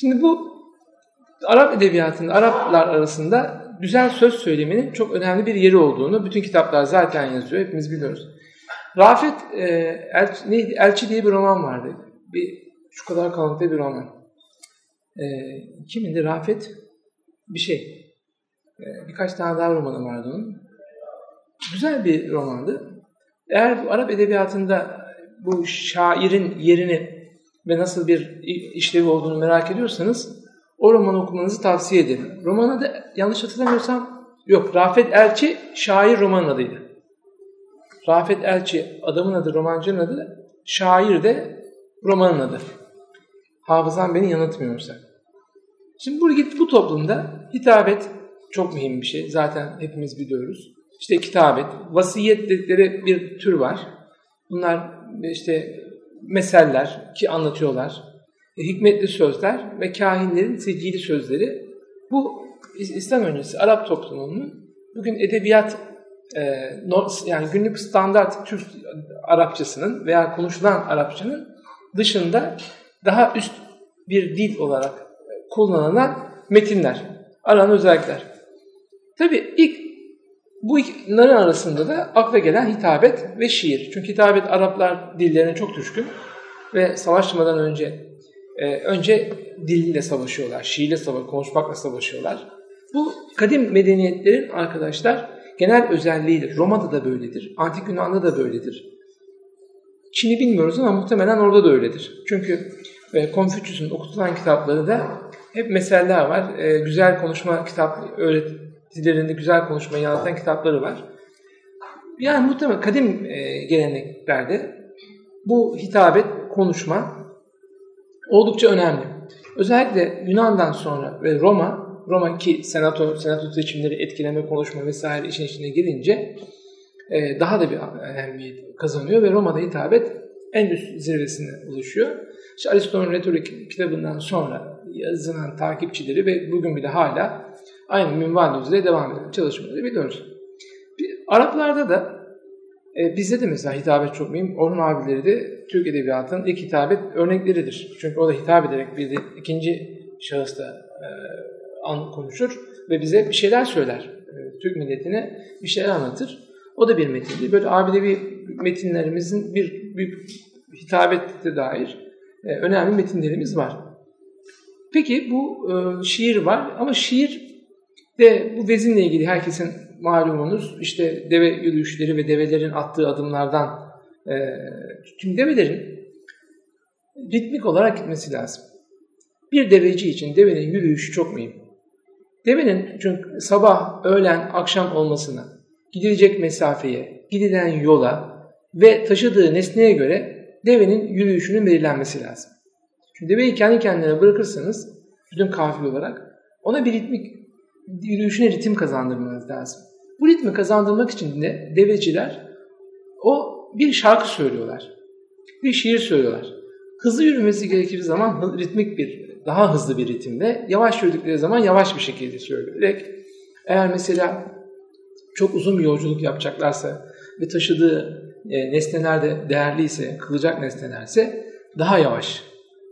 Şimdi bu Arap edebiyatında, Araplar arasında güzel söz söylemenin çok önemli bir yeri olduğunu bütün kitaplar zaten yazıyor. Hepimiz biliyoruz. Rafet e, Elçi, neydi? Elçi diye bir roman vardı. Bir, şu kadar kalınlıkta bir roman. E, kimindi? Rafet bir şey. E, birkaç tane daha romanı vardı onun. Güzel bir romandı. Eğer bu Arap edebiyatında bu şairin yerini ve nasıl bir işlevi olduğunu merak ediyorsanız o romanı okumanızı tavsiye ederim. Romanı da yanlış hatırlamıyorsam yok Rafet Elçi şair romanın adıydı. Rafet Elçi adamın adı, romancının adı, şair de romanın adı. Hafızam beni yanıltmıyorsa. Şimdi bu, bu toplumda hitabet çok mühim bir şey. Zaten hepimiz biliyoruz. İşte kitabet, vasiyet dedikleri bir tür var. Bunlar işte meseller ki anlatıyorlar. E, hikmetli sözler ve kahinlerin secili sözleri. Bu İslam öncesi Arap toplumunun bugün edebiyat e, yani günlük standart Türk Arapçasının veya konuşulan Arapçanın dışında daha üst bir dil olarak kullanılan metinler, aranan özellikler. Tabi ilk bunların arasında da akla gelen hitabet ve şiir. Çünkü hitabet Araplar dillerine çok düşkün ve savaşmadan önce e, önce diliyle savaşıyorlar, şiirle savaşıyorlar, konuşmakla savaşıyorlar. Bu kadim medeniyetlerin arkadaşlar genel özelliğidir. Roma'da da böyledir, Antik Yunan'da da böyledir. Çin'i bilmiyoruz ama muhtemelen orada da öyledir. Çünkü e, okutulan kitapları da hep meseller var. E, güzel konuşma kitap öğretilerinde güzel konuşmayı anlatan kitapları var. Yani muhtemelen kadim e, geleneklerde bu hitabet, konuşma oldukça önemli. Özellikle Yunan'dan sonra ve Roma, Roma ki senato, senato seçimleri etkileme, konuşma vesaire işin içine girince e, daha da bir önemli kazanıyor ve Roma'da hitabet en üst zirvesine ulaşıyor. İşte Aristo'nun retorik kitabından sonra yazılan takipçileri ve bugün bile hala aynı minval üzere devam eden çalışmaları biliyoruz. Araplarda da e, bizde de mesela hitabet çok mühim. Orhun abileri de Türk Edebiyatı'nın ilk hitabet örnekleridir. Çünkü o da hitap ederek bir de ikinci şahısta e, an konuşur ve bize bir şeyler söyler. E, Türk milletine bir şeyler anlatır. O da bir metindir. Böyle abidevi metinlerimizin bir, bir hitabete dair e, önemli metinlerimiz var. Peki bu e, şiir var ama şiir de bu vezinle ilgili herkesin malumunuz işte deve yürüyüşleri ve develerin attığı adımlardan e, tüm develerin ritmik olarak gitmesi lazım. Bir deveci için devenin yürüyüşü çok mühim. Devenin çünkü sabah, öğlen, akşam olmasına, gidilecek mesafeye, gidilen yola ve taşıdığı nesneye göre devenin yürüyüşünün belirlenmesi lazım. Çünkü deveyi kendi kendine bırakırsanız, bütün kafil olarak, ona bir ritmik yürüyüşüne ritim kazandırmanız lazım. Bu ritmi kazandırmak için de deveciler o bir şarkı söylüyorlar. Bir şiir söylüyorlar. Hızlı yürümesi gerekir zaman ritmik bir, daha hızlı bir ritimle, yavaş yürüdükleri zaman yavaş bir şekilde söyleyerek, eğer mesela çok uzun bir yolculuk yapacaklarsa ve taşıdığı e, nesneler de değerliyse, kılacak nesnelerse daha yavaş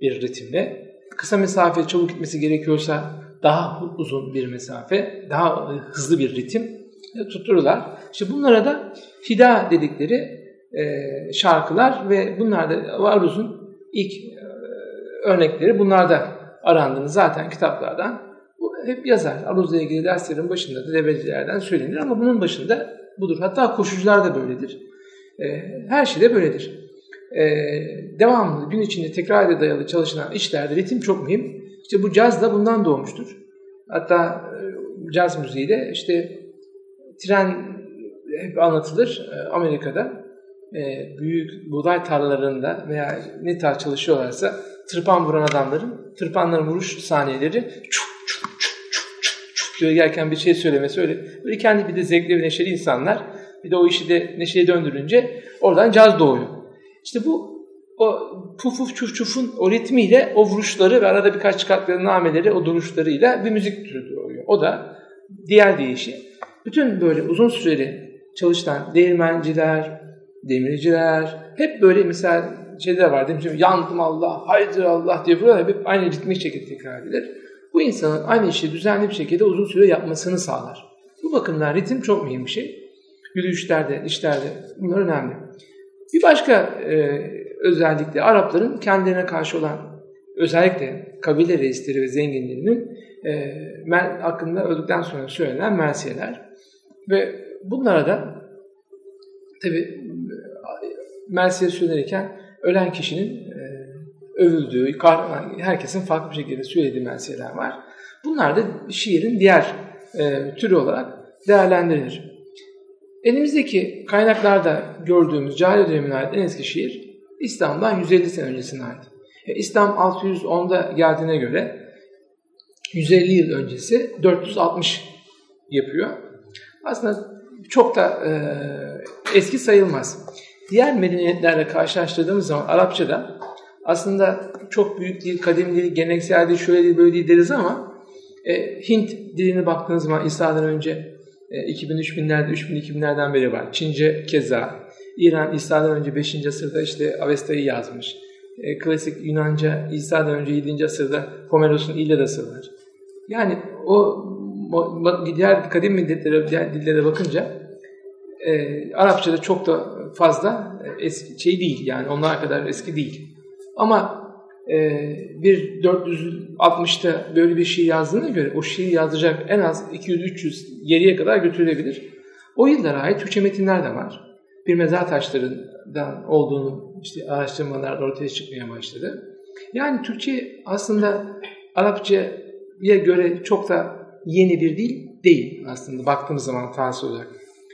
bir ritimle, kısa mesafe çabuk gitmesi gerekiyorsa daha uzun bir mesafe, daha hızlı bir ritim tuttururlar. İşte bunlara da hida dedikleri e, şarkılar ve bunlar da Varuz'un ilk e, örnekleri bunlarda arandığını zaten kitaplardan bu hep yazar. Aruz'la ilgili derslerin başında da devecilerden söylenir ama bunun başında budur. Hatta koşucular da böyledir. E, her şey de böyledir. E, devamlı gün içinde tekrar dayalı çalışılan işlerde ritim çok mühim. İşte bu caz da bundan doğmuştur. Hatta e, caz müziği de işte tren hep anlatılır e, Amerika'da. E, büyük buğday tarlalarında veya ne tarz çalışıyorlarsa tırpan vuran adamların tırpanların vuruş saniyeleri çuk çuk çuk çuk çuk çuk diye gelken bir şey söylemesi öyle. Böyle kendi bir de zevkli ve neşeli insanlar. Bir de o işi de neşeye döndürünce oradan caz doğuyor. İşte bu o puf çuf çufun o ritmiyle o vuruşları ve arada birkaç çıkarttıkları nameleri o duruşlarıyla bir müzik türü doğuyor. O da diğer deyişi bütün böyle uzun süreli çalışan değirmenciler, demirciler hep böyle mesela şeyler var mi? Yandım Allah, hayırdır Allah diye böyle hep aynı ritmik şekilde tekrar edilir. Bu insanın aynı işi düzenli bir şekilde uzun süre yapmasını sağlar. Bu bakımdan ritim çok mühim bir şey. Yürüyüşlerde, işlerde bunlar önemli. Bir başka e, özellikle Arapların kendilerine karşı olan özellikle kabile reisleri ve zenginlerinin e, hakkında öldükten sonra söylenen mersiyeler. Ve bunlara da tabi mersiye söylenirken ölen kişinin e, övüldüğü, herkesin farklı bir şekilde söylediği mersiyeler var. Bunlar da şiirin diğer e, türü olarak değerlendirilir. Elimizdeki kaynaklarda gördüğümüz cahiliye dönemine ait en eski şiir İslam'dan 150 sene öncesine ait. E, İslam 610'da geldiğine göre 150 yıl öncesi 460 yapıyor. Aslında çok da e, eski sayılmaz. Diğer medeniyetlerle karşılaştırdığımız zaman Arapçada aslında çok büyük değil, kadim değil, geleneksel değil, şöyle değil, böyle değil deriz ama e, Hint diline baktığınız zaman İsa'dan önce e, 2000-3000'lerde, 3000-2000'lerden beri var. Çince keza. İran İsa'dan önce 5. asırda işte Avesta'yı yazmış. E, klasik Yunanca İsa'dan önce 7. asırda Homeros'un İlyadası var. Yani o diğer kadim milletlere, diğer dillere bakınca e, Arapçada çok da fazla e, eski şey değil yani onlar kadar eski değil. Ama e, bir 460'ta böyle bir şiir yazdığına göre o şiir yazacak en az 200-300 geriye kadar götürülebilir. O yıllara ait Türkçe metinler de var. Bir mezar taşlarından olduğunu işte araştırmalar ortaya çıkmaya başladı. Yani Türkçe aslında Arapçaya göre çok da yeni bir dil değil aslında baktığımız zaman tarih olarak.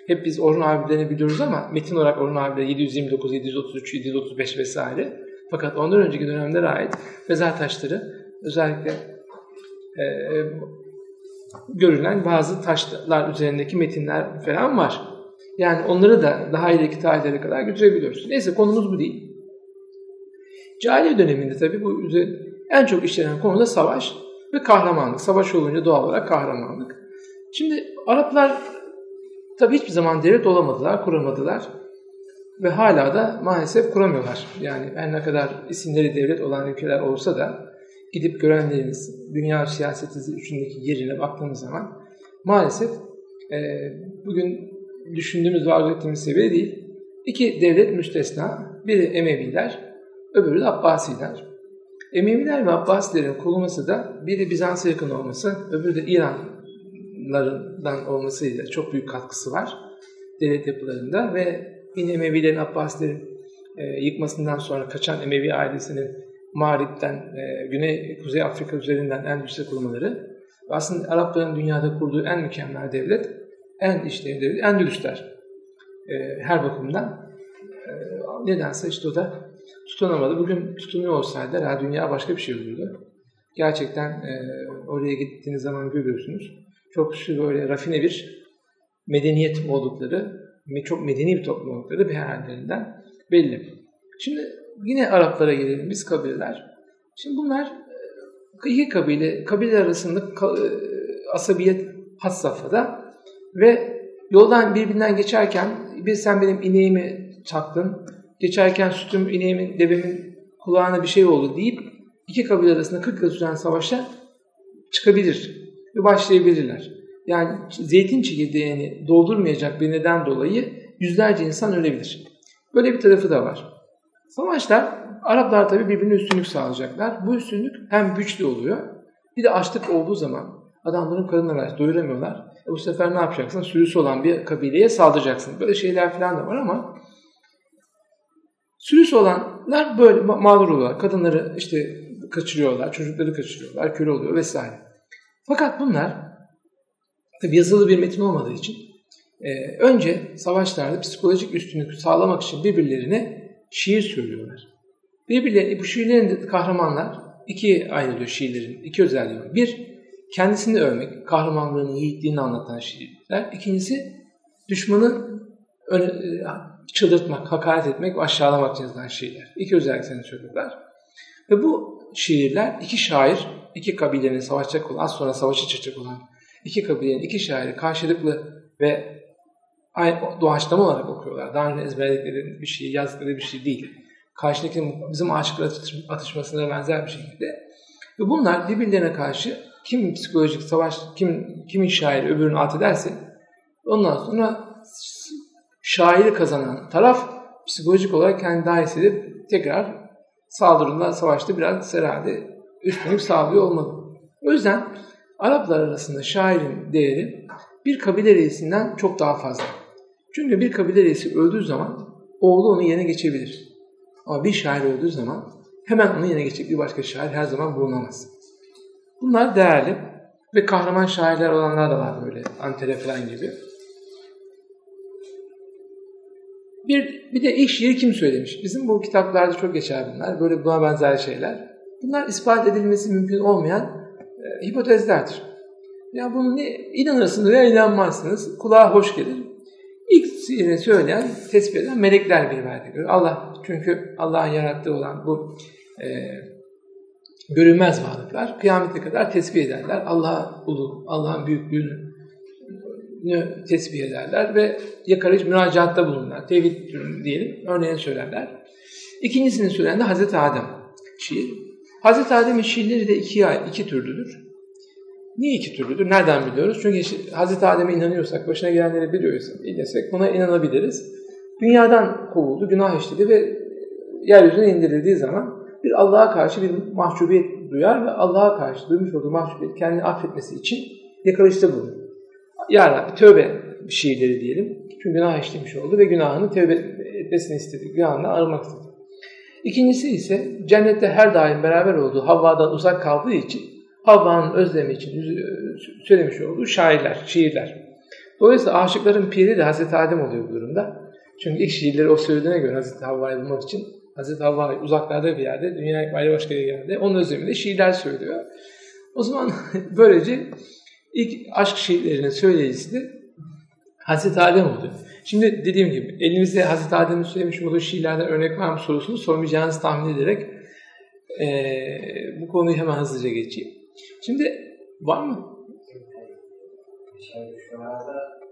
Hep biz Orhun abilerini biliyoruz ama metin olarak Orhun abileri 729, 733, 735 vesaire. Fakat ondan önceki dönemlere ait mezar taşları özellikle e, görülen bazı taşlar üzerindeki metinler falan var. Yani onları da daha ileriki tarihlere kadar götürebiliyoruz. Neyse konumuz bu değil. Cahiliye döneminde tabii bu en çok işlenen konu da savaş ve kahramanlık. Savaş olunca doğal olarak kahramanlık. Şimdi Araplar tabii hiçbir zaman devlet olamadılar, kuramadılar. Ve hala da maalesef kuramıyorlar. Yani her ne kadar isimleri devlet olan ülkeler olsa da gidip görenleriniz dünya siyaseti içindeki yerine baktığımız zaman maalesef e, bugün düşündüğümüz ve arzu ettiğimiz seviye değil. İki devlet müstesna. Biri Emeviler, öbürü de Abbasiler. Emeviler ve Abbasilerin kurulması da biri Bizans'a yakın olması, öbürü de İranlardan olmasıyla çok büyük katkısı var devlet yapılarında ve yine Emevilerin Abbasilerin e, yıkmasından sonra kaçan Emevi ailesinin Mağrip'ten, e, Güney Kuzey Afrika üzerinden Endülüs'e kurmaları ve aslında Arapların dünyada kurduğu en mükemmel devlet, en işlevli devlet Endülüsler. E, her bakımdan. E, nedense işte o da tutunamadı. Bugün tutunuyor olsaydı herhalde dünya başka bir şey olurdu. Gerçekten e, oraya gittiğiniz zaman görüyorsunuz. Çok böyle rafine bir medeniyet oldukları çok medeni bir toplum oldukları bir hallerinden belli. Şimdi yine Araplara gelelim biz kabileler. Şimdi bunlar e, iki kabile, kabile arasında e, asabiyet has safhada ve yoldan birbirinden geçerken bir sen benim ineğimi çaktın, geçerken sütüm, ineğimin, devemin kulağına bir şey oldu deyip iki kabile arasında 40 yıl süren savaşa çıkabilir ve başlayabilirler yani zeytin çekirdeğini doldurmayacak bir neden dolayı yüzlerce insan ölebilir. Böyle bir tarafı da var. Savaşlar, Araplar tabii birbirine üstünlük sağlayacaklar. Bu üstünlük hem güçlü oluyor, bir de açlık olduğu zaman adamların karınları doyuramıyorlar. E bu sefer ne yapacaksın? Sürüsü olan bir kabileye saldıracaksın. Böyle şeyler falan da var ama sürüsü olanlar böyle mağdur oluyorlar. Kadınları işte kaçırıyorlar, çocukları kaçırıyorlar, köle oluyor vesaire. Fakat bunlar Tabi yazılı bir metin olmadığı için e, önce savaşlarda psikolojik üstünlük sağlamak için birbirlerine şiir söylüyorlar. Birbirlerine bu şiirlerin kahramanlar iki ayrılıyor şiirlerin. iki özelliği var. Bir, kendisini övmek, kahramanlığını, yiğitliğini anlatan şiirler. İkincisi, düşmanı e, çıldırtmak, hakaret etmek ve aşağılamak yazılan şiirler. İki özellik seni söylüyorlar. Ve bu şiirler iki şair, iki kabilenin savaşacak olan, az sonra savaşı çıkacak olan iki kabilenin iki şairi karşılıklı ve doğaçlama olarak okuyorlar. Daha önce ezberledikleri bir şey, yazdıkları bir şey değil. karşındaki bizim aşıkla atışmasına benzer bir şekilde. Ve bunlar birbirlerine karşı kim psikolojik savaş, kim kimin şairi öbürünü at ederse ondan sonra şairi kazanan taraf psikolojik olarak kendi daha hissedip tekrar saldırında, savaşta biraz herhalde üstünlük sağlıyor olmalı. O yüzden Araplar arasında şairin değeri bir kabile reisinden çok daha fazla. Çünkü bir kabile reisi öldüğü zaman oğlu onu yerine geçebilir. Ama bir şair öldüğü zaman hemen onu yerine geçecek bir başka şair her zaman bulunamaz. Bunlar değerli ve kahraman şairler olanlar da var böyle Antere falan gibi. Bir, bir de ilk şiir kim söylemiş? Bizim bu kitaplarda çok geçer bunlar. Böyle buna benzer şeyler. Bunlar ispat edilmesi mümkün olmayan e, hipotezlerdir. Ya bunu ne inanırsınız veya inanmazsınız. Kulağa hoş gelir. İlk şiirini söyleyen, tespit eden melekler bir göre. Allah çünkü Allah'ın yarattığı olan bu e, görünmez varlıklar kıyamete kadar tesbih ederler. Allah'a ulu, Allah'ın büyüklüğünü tesbih ederler ve yakarıcı müracaatta bulunurlar. Tevhid diyelim, örneğin söylerler. İkincisini söyleyen de Hazreti Adem şiir. Hazreti Adem'in şiirleri de iki, iki türlüdür. Niye iki türlüdür? Nereden biliyoruz? Çünkü Hazreti Adem'e inanıyorsak, başına gelenleri biliyorsak, bilirsek buna inanabiliriz. Dünyadan kovuldu, günah işledi ve yeryüzüne indirildiği zaman bir Allah'a karşı bir mahcubiyet duyar ve Allah'a karşı duymuş olduğu mahcubiyet kendini affetmesi için yakarışta bulunur. Ya Rabbi tövbe şiirleri diyelim. Çünkü günah işlemiş oldu ve günahını tövbe etmesini istedi. Günahından arınmak istedi. İkincisi ise cennette her daim beraber olduğu Havva'dan uzak kaldığı için Havva'nın özlemi için söylemiş olduğu şairler, şiirler. Dolayısıyla aşıkların piri de Hazreti Adem oluyor bu durumda. Çünkü ilk şiirleri o söylediğine göre Hazreti Havva'yı bulmak için Hazreti Havva uzaklarda bir yerde, dünya ayrı başka bir yerde. Onun özleminde şiirler söylüyor. O zaman böylece ilk aşk şiirlerinin söyleyicisi de Hazreti Adem oluyor. Şimdi dediğim gibi elimizde Hazreti Adem'in söylemiş olduğu şiirlerden örnek var mı sorusunu sormayacağınızı tahmin ederek e, bu konuyu hemen hızlıca geçeyim. Şimdi var mı? Şimdi şu anda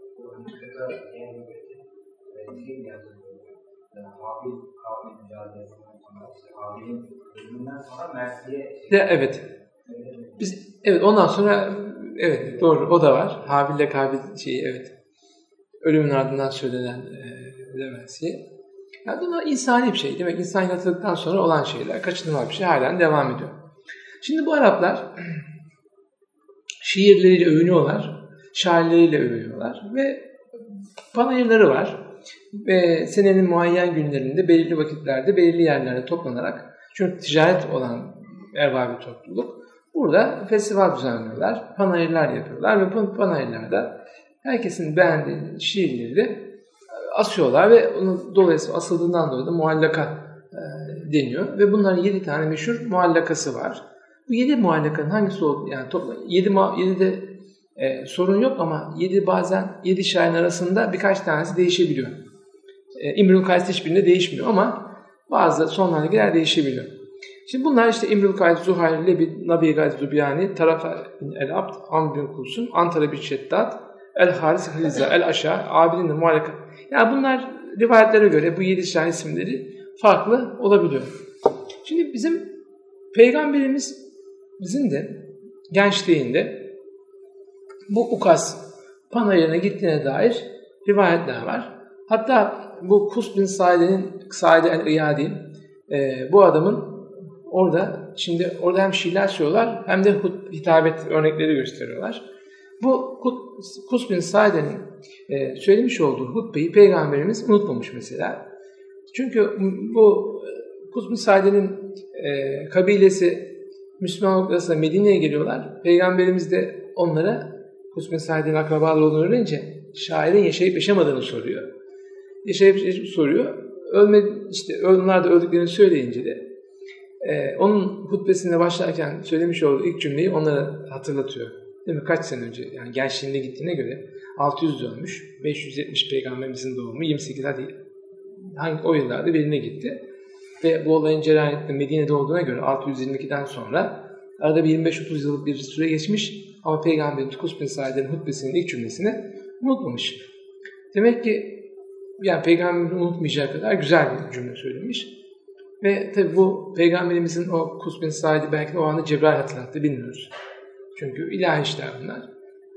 de, evet. Biz evet ondan sonra evet doğru o da var. Habil'le Kabil şeyi evet. Ölümün ardından söylenen e, demesi. Yani bunlar insani bir şey. Demek insan yaratıldıktan sonra olan şeyler. Kaçınılmaz bir şey halen devam ediyor. Şimdi bu Araplar şiirleriyle övünüyorlar. Şairleriyle övünüyorlar. Ve panayırları var. Ve senenin muayyen günlerinde belirli vakitlerde belirli yerlerde toplanarak çünkü ticaret olan erbabi topluluk burada festival düzenliyorlar. Panayırlar yapıyorlar ve panayırlarda herkesin beğendiği şiirleri de asıyorlar ve onu dolayısıyla asıldığından dolayı da muallaka e, deniyor. Ve bunların yedi tane meşhur muallakası var. Bu yedi muallakanın hangisi oldu? Yani toplam yedi, yedi de e, sorun yok ama yedi bazen yedi şairin arasında birkaç tanesi değişebiliyor. E, İmrül Kays hiçbirinde değişmiyor ama bazı sonlarına gider değişebiliyor. Şimdi bunlar işte İmrül Kays, Zuhair, Lebi, Nabi Gazi Zubiyani, Tarafa El Abd, Amr bin Kulsun, Antara bin Şeddat, El Haris Hiliza, El Aşa, Abidin de Muallaka. Yani bunlar rivayetlere göre bu yedi şair isimleri farklı olabiliyor. Şimdi bizim peygamberimiz bizim de gençliğinde bu Ukas panayırına gittiğine dair rivayetler var. Hatta bu Kus bin Saide'nin Saide el-İyadi e, bu adamın orada şimdi orada hem şiirler söylüyorlar hem de hitabet örnekleri gösteriyorlar. Bu Kus bin Saide'nin e, söylemiş olduğu hutbeyi Peygamberimiz unutmamış mesela. Çünkü bu Kus bin Saide'nin e, kabilesi Müslüman noktasında Medine'ye geliyorlar. Peygamberimiz de onlara Kus bin Saide'nin akrabaları olduğunu öğrenince şairin yaşayıp yaşamadığını soruyor. Yaşayıp yaşayıp soruyor. Ölme, işte onlar da öldüklerini söyleyince de e, onun hutbesine başlarken söylemiş olduğu ilk cümleyi onlara hatırlatıyor. Değil mi? Kaç sene önce yani gençliğinde gittiğine göre 600 dönmüş. 570 peygamberimizin doğumu 28 hadi hangi o yıllarda birine gitti. Ve bu olayın cereyan Medine'de olduğuna göre 622'den sonra arada bir 25-30 yıllık bir süre geçmiş ama Peygamberimiz Kus bin Said'in hutbesinin ilk cümlesini unutmamış. Demek ki yani Peygamberin unutmayacağı kadar güzel bir cümle söylemiş. Ve tabi bu peygamberimizin o Kus bin Said'i belki o anda Cebrail hatırlattı bilmiyoruz. Çünkü ilahi işler bunlar.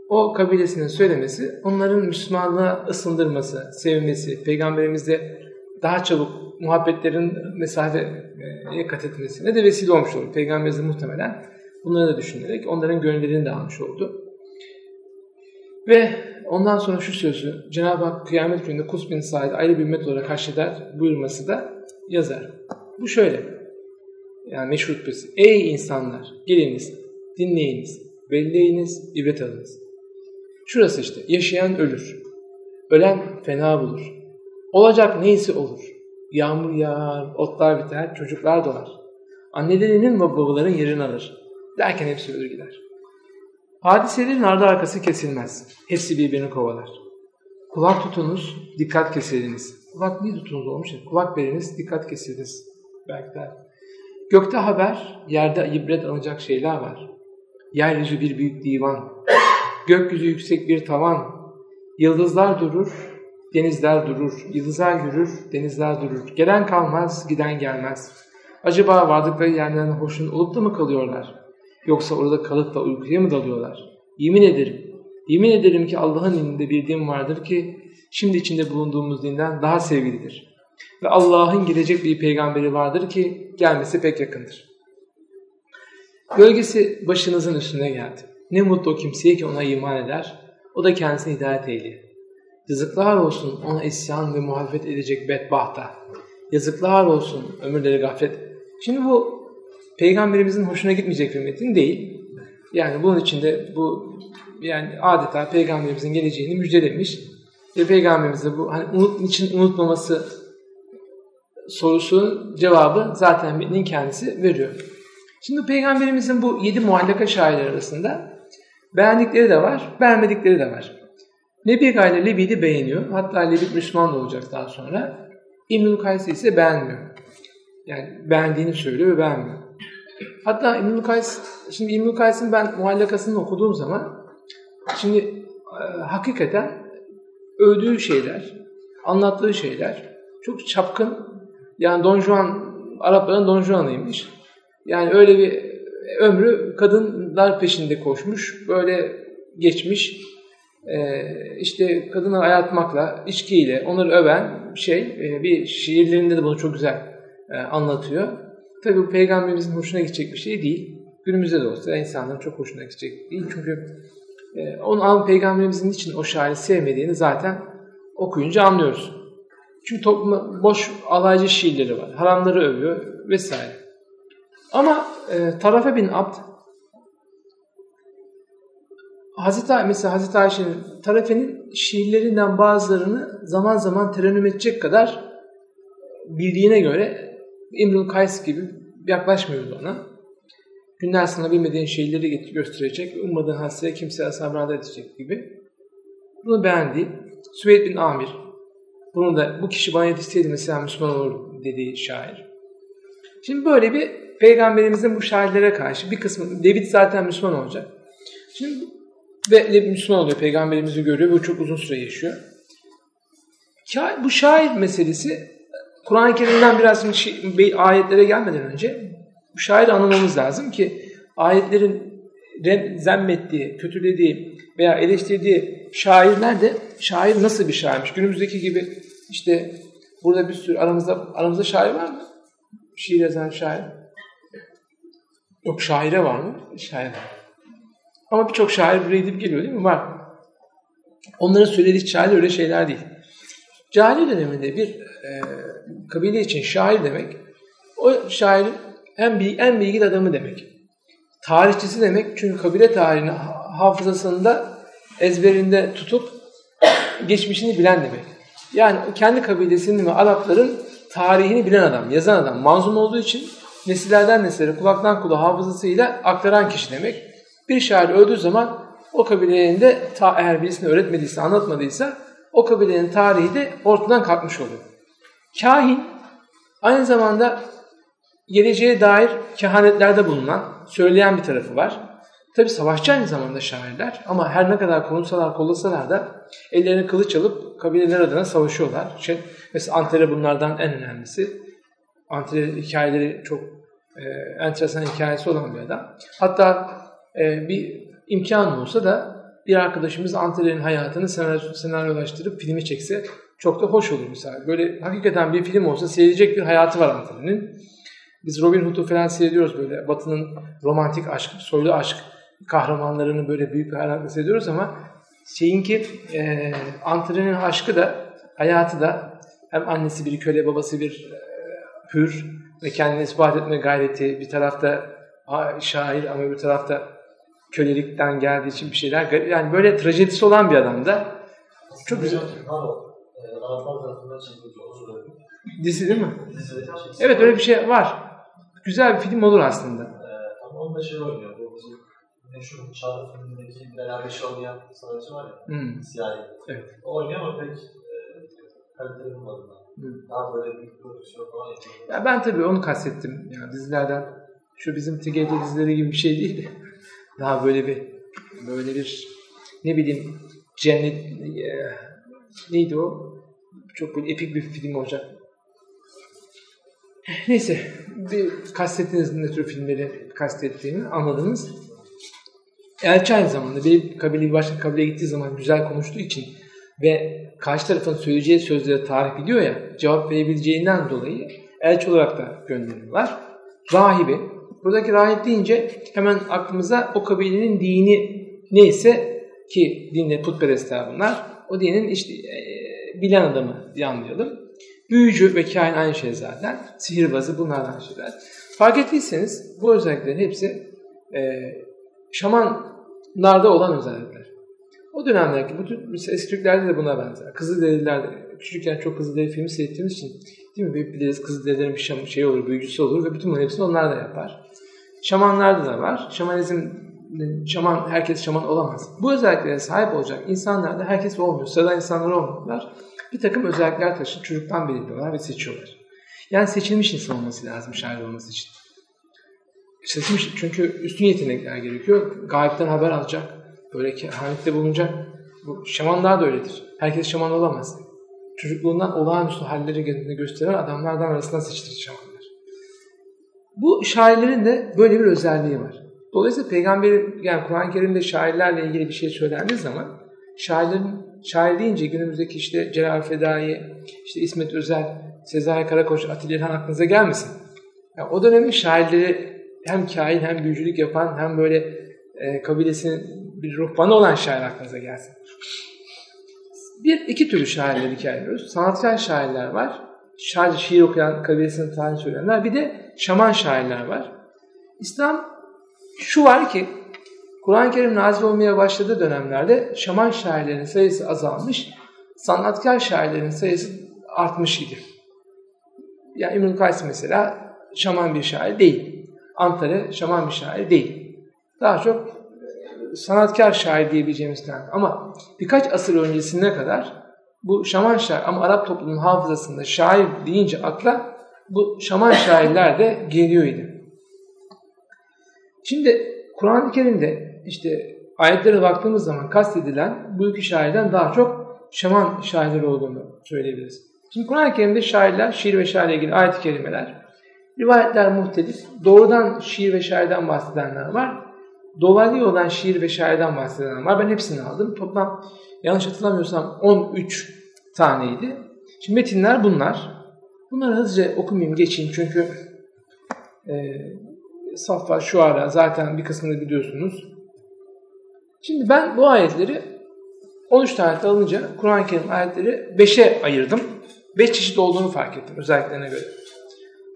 O kabilesinin söylemesi onların Müslümanlığa ısındırması, sevmesi, peygamberimizle daha çabuk muhabbetlerin mesafeye kat etmesine de vesile olmuş olur. Peygamberimiz muhtemelen bunları da düşünerek onların gönüllerini de almış oldu. Ve ondan sonra şu sözü Cenab-ı Hak kıyamet gününde Kus bin Said ayrı bir ümmet olarak haşreder buyurması da yazar. Bu şöyle. Yani meşhur hutbesi. Ey insanlar geliniz, dinleyiniz, belleyiniz, ibret alınız. Şurası işte. Yaşayan ölür. Ölen fena bulur. Olacak neyse olur. Yağmur yağar, otlar biter, çocuklar doğar. Annelerinin ve babaların yerini alır. Derken hepsi ölür gider. Hadiselerin ardı arkası kesilmez. Hepsi birbirini kovalar. Kulak tutunuz, dikkat kesiliniz. Kulak niye tutunuz olmuş? Kulak veriniz, dikkat kesiliniz. Belki de. Gökte haber, yerde ibret alınacak şeyler var. Yeryüzü bir büyük divan. Gökyüzü yüksek bir tavan. Yıldızlar durur, denizler durur. Yıldızlar yürür, denizler durur. Gelen kalmaz, giden gelmez. Acaba vardıkları yerlerine hoşun olup da mı kalıyorlar? Yoksa orada kalıp da uykuya mı dalıyorlar? Yemin ederim, yemin ederim ki Allah'ın indinde bir din vardır ki şimdi içinde bulunduğumuz dinden daha sevgilidir. Ve Allah'ın gelecek bir peygamberi vardır ki gelmesi pek yakındır. Gölgesi başınızın üstüne geldi. Ne mutlu o kimseye ki ona iman eder, o da kendisine hidayet eyleye. Yazıklar olsun ona isyan ve muhalefet edecek bedbahta. Yazıklar olsun ömürleri gaflet. Şimdi bu peygamberimizin hoşuna gitmeyecek bir metin değil. Yani bunun içinde bu yani adeta peygamberimizin geleceğini müjdelemiş. Ve peygamberimiz bu hani unut, için unutmaması sorusunun cevabı zaten metnin kendisi veriyor. Şimdi peygamberimizin bu yedi muallaka şairler arasında beğendikleri de var, beğenmedikleri de var. Nebi Gayle Lebid'i beğeniyor. Hatta Lebid Müslüman da olacak daha sonra. İbnül Kays'ı ise beğenmiyor. Yani beğendiğini söylüyor ve beğenmiyor. Hatta İbnül Kays, şimdi İbnül Kays'ın ben muallakasını okuduğum zaman şimdi e, hakikaten övdüğü şeyler, anlattığı şeyler çok çapkın. Yani Don Juan, Arapların Don Juan'ıymış. Yani öyle bir ömrü kadınlar peşinde koşmuş, böyle geçmiş. Ee, işte kadını ayatmakla, içkiyle onları öven şey, e, bir şiirlerinde de bunu çok güzel e, anlatıyor. Tabi bu peygamberimizin hoşuna gidecek bir şey değil. Günümüzde de olsa insanların çok hoşuna gidecek değil. Çünkü e, onun peygamberimizin için o şairi sevmediğini zaten okuyunca anlıyoruz. Çünkü topluma boş alaycı şiirleri var. Haramları övüyor vesaire. Ama e, Tarafe bin Abd Hazreti mesela Hazreti Ayşe'nin Tarafe'nin şiirlerinden bazılarını zaman zaman terennüm edecek kadar bildiğine göre İmrul Kays gibi yaklaşmıyordu ona. Günler sana bilmediğin şeyleri gösterecek, ummadığın hastaya kimseye sabrada edecek gibi. Bunu beğendi. Süveyd bin Amir, bunu da bu kişi bana yetişseydi mesela Müslüman olur dediği şair. Şimdi böyle bir peygamberimizin bu şairlere karşı bir kısmı, David zaten Müslüman olacak. Şimdi ve Müslüman oluyor, peygamberimizi görüyor ve çok uzun süre yaşıyor. Bu şair meselesi Kur'an-ı Kerim'den biraz ayetlere gelmeden önce bu şairi anlamamız lazım ki ayetlerin zemmettiği, kötülediği veya eleştirdiği şairler de şair nasıl bir şairmiş? Günümüzdeki gibi işte burada bir sürü aramızda aramızda şair var mı? Şiir yazan şair. Yok şaire var mı? Şair Ama birçok şair buraya gidip geliyor değil mi? Var. Onların söylediği şair öyle şeyler değil. Cahiliye döneminde bir e, kabile için şair demek, o şairin en, bilgi, en bilgili adamı demek. Tarihçisi demek çünkü kabile tarihini hafızasında ezberinde tutup geçmişini bilen demek. Yani kendi kabilesinin ve Arapların tarihini bilen adam, yazan adam, manzum olduğu için nesillerden nesillere kulaktan kulağa hafızasıyla aktaran kişi demek. Bir şair öldüğü zaman o kabilenin de ta, eğer birisini öğretmediyse, anlatmadıysa o kabilenin tarihi de ortadan kalkmış oluyor. Kahin aynı zamanda geleceğe dair kehanetlerde bulunan, söyleyen bir tarafı var. Tabi savaşçı aynı zamanda şairler ama her ne kadar konuşsalar, kollasalar da ellerine kılıç alıp kabileler adına savaşıyorlar. Şey, mesela Antere bunlardan en önemlisi. Antre hikayeleri çok e, enteresan hikayesi olan bir adam. Hatta e, bir imkan olsa da bir arkadaşımız Antre'nin hayatını senaryo, senaryolaştırıp filmi çekse çok da hoş olur mesela. Böyle hakikaten bir film olsa seyredecek bir hayatı var Antre'nin. Biz Robin Hood'u falan seyrediyoruz böyle. Batı'nın romantik aşk, soylu aşk kahramanlarını böyle büyük bir hayranlıkla seyrediyoruz ama şeyinki e, Antre'nin aşkı da hayatı da hem annesi bir köle babası bir e, hür ve kendini ispat etme gayreti bir tarafta şair ama bir tarafta kölelikten geldiği için bir şeyler yani böyle trajedisi olan bir adam da çok güzel. Dizi değil mi? Evet öyle bir şey var. Güzel bir film olur aslında. Ee, ama onda şey oynuyor. Bu bizim meşhur Çağrı filmindeki beraber iş oynayan sanatçı var ya. Hmm. Siyahi. Evet. O oynuyor ama pek e, kaliteli bulmadım ben. Daha böyle bir prodüksiyon falan yapıyor. Ya ben tabii onu kastettim. Yani dizilerden şu bizim TGT dizileri gibi bir şey değil de daha böyle bir böyle bir ne bileyim cennet e, neydi o? Çok böyle epik bir film olacak. Neyse, bir kastettiğiniz ne tür filmleri kastettiğini anladınız. Elçi aynı zamanda bir kabile bir başka kabileye gittiği zaman güzel konuştuğu için ve karşı tarafın söyleyeceği sözlere tarih biliyor ya, cevap verebileceğinden dolayı elçi olarak da gönderiyorlar. Rahibi, buradaki rahip deyince hemen aklımıza o kabilenin dini neyse ki dinle putperestler bunlar, o dinin işte e, bilen adamı diye anlayalım. Büyücü ve kain aynı şey zaten. Sihirbazı bunlardan şeyler. Fark ettiyseniz bu özelliklerin hepsi e, şamanlarda olan özellikler. O dönemlerdeki bütün eski Türklerde de buna benzer. Kızılderililer de küçükken çok Kızılderili filmi seyrettiğimiz için değil mi? Büyük biliriz Kızılderililerin bir şey olur, büyücüsü olur ve bütün bunların hepsini onlar da yapar. Şamanlarda da var. Şamanizm şaman, herkes şaman olamaz. Bu özelliklere sahip olacak insanlar da herkes olmuyor. Sıradan insanlar olmuyorlar bir takım özellikler taşır. Çocuktan belirliyorlar ve seçiyorlar. Yani seçilmiş insan olması lazım şair olması için. Seçilmiş çünkü üstün yetenekler gerekiyor. Gayipten haber alacak. Böyle kehanette bulunacak. Bu şamanlar da öyledir. Herkes şaman olamaz. Çocukluğundan olağanüstü halleri gösteren adamlardan arasından seçilir şamanlar. Bu şairlerin de böyle bir özelliği var. Dolayısıyla peygamberin yani Kur'an-ı Kerim'de şairlerle ilgili bir şey söylendiği zaman şairlerin şair deyince günümüzdeki işte Celal Fedai, işte İsmet Özel, Sezai Karakoç, Atilla İlhan aklınıza gelmesin. Yani o dönemin şairleri hem kain hem büyücülük yapan hem böyle e, kabilesinin bir ruhbanı olan şair aklınıza gelsin. Bir, iki türlü şairleri hikaye ediyoruz. Sanatkar şairler var. Sadece şiir okuyan, kabilesinin tarihini söyleyenler. Bir de şaman şairler var. İslam şu var ki Kur'an-ı Kerim nazil olmaya başladığı dönemlerde şaman şairlerin sayısı azalmış, sanatkar şairlerin sayısı artmış idi. Yani İbnül Kays mesela şaman bir şair değil. Antalya şaman bir şair değil. Daha çok e, sanatkar şair diyebileceğimizden ama birkaç asır öncesine kadar bu şaman şair ama Arap toplumunun hafızasında şair deyince akla bu şaman şairler de geliyor idi. Şimdi Kur'an-ı Kerim'de işte ayetlere baktığımız zaman kastedilen bu iki şairden daha çok şaman şairleri olduğunu söyleyebiliriz. Şimdi Kur'an-ı Kerim'de şairler, şiir ve şairle ilgili ayet-i kerimeler, rivayetler muhtelif. Doğrudan şiir ve şairden bahsedenler var. Dolaylı olan şiir ve şairden bahsedenler var. Ben hepsini aldım. Toplam yanlış hatırlamıyorsam 13 taneydi. Şimdi metinler bunlar. Bunları hızlıca okumayayım, geçeyim çünkü e, Saffa, Şuara zaten bir kısmını biliyorsunuz. Şimdi ben bu ayetleri 13 tane alınca Kur'an-ı Kerim ayetleri 5'e ayırdım. 5 çeşit olduğunu fark ettim özelliklerine göre.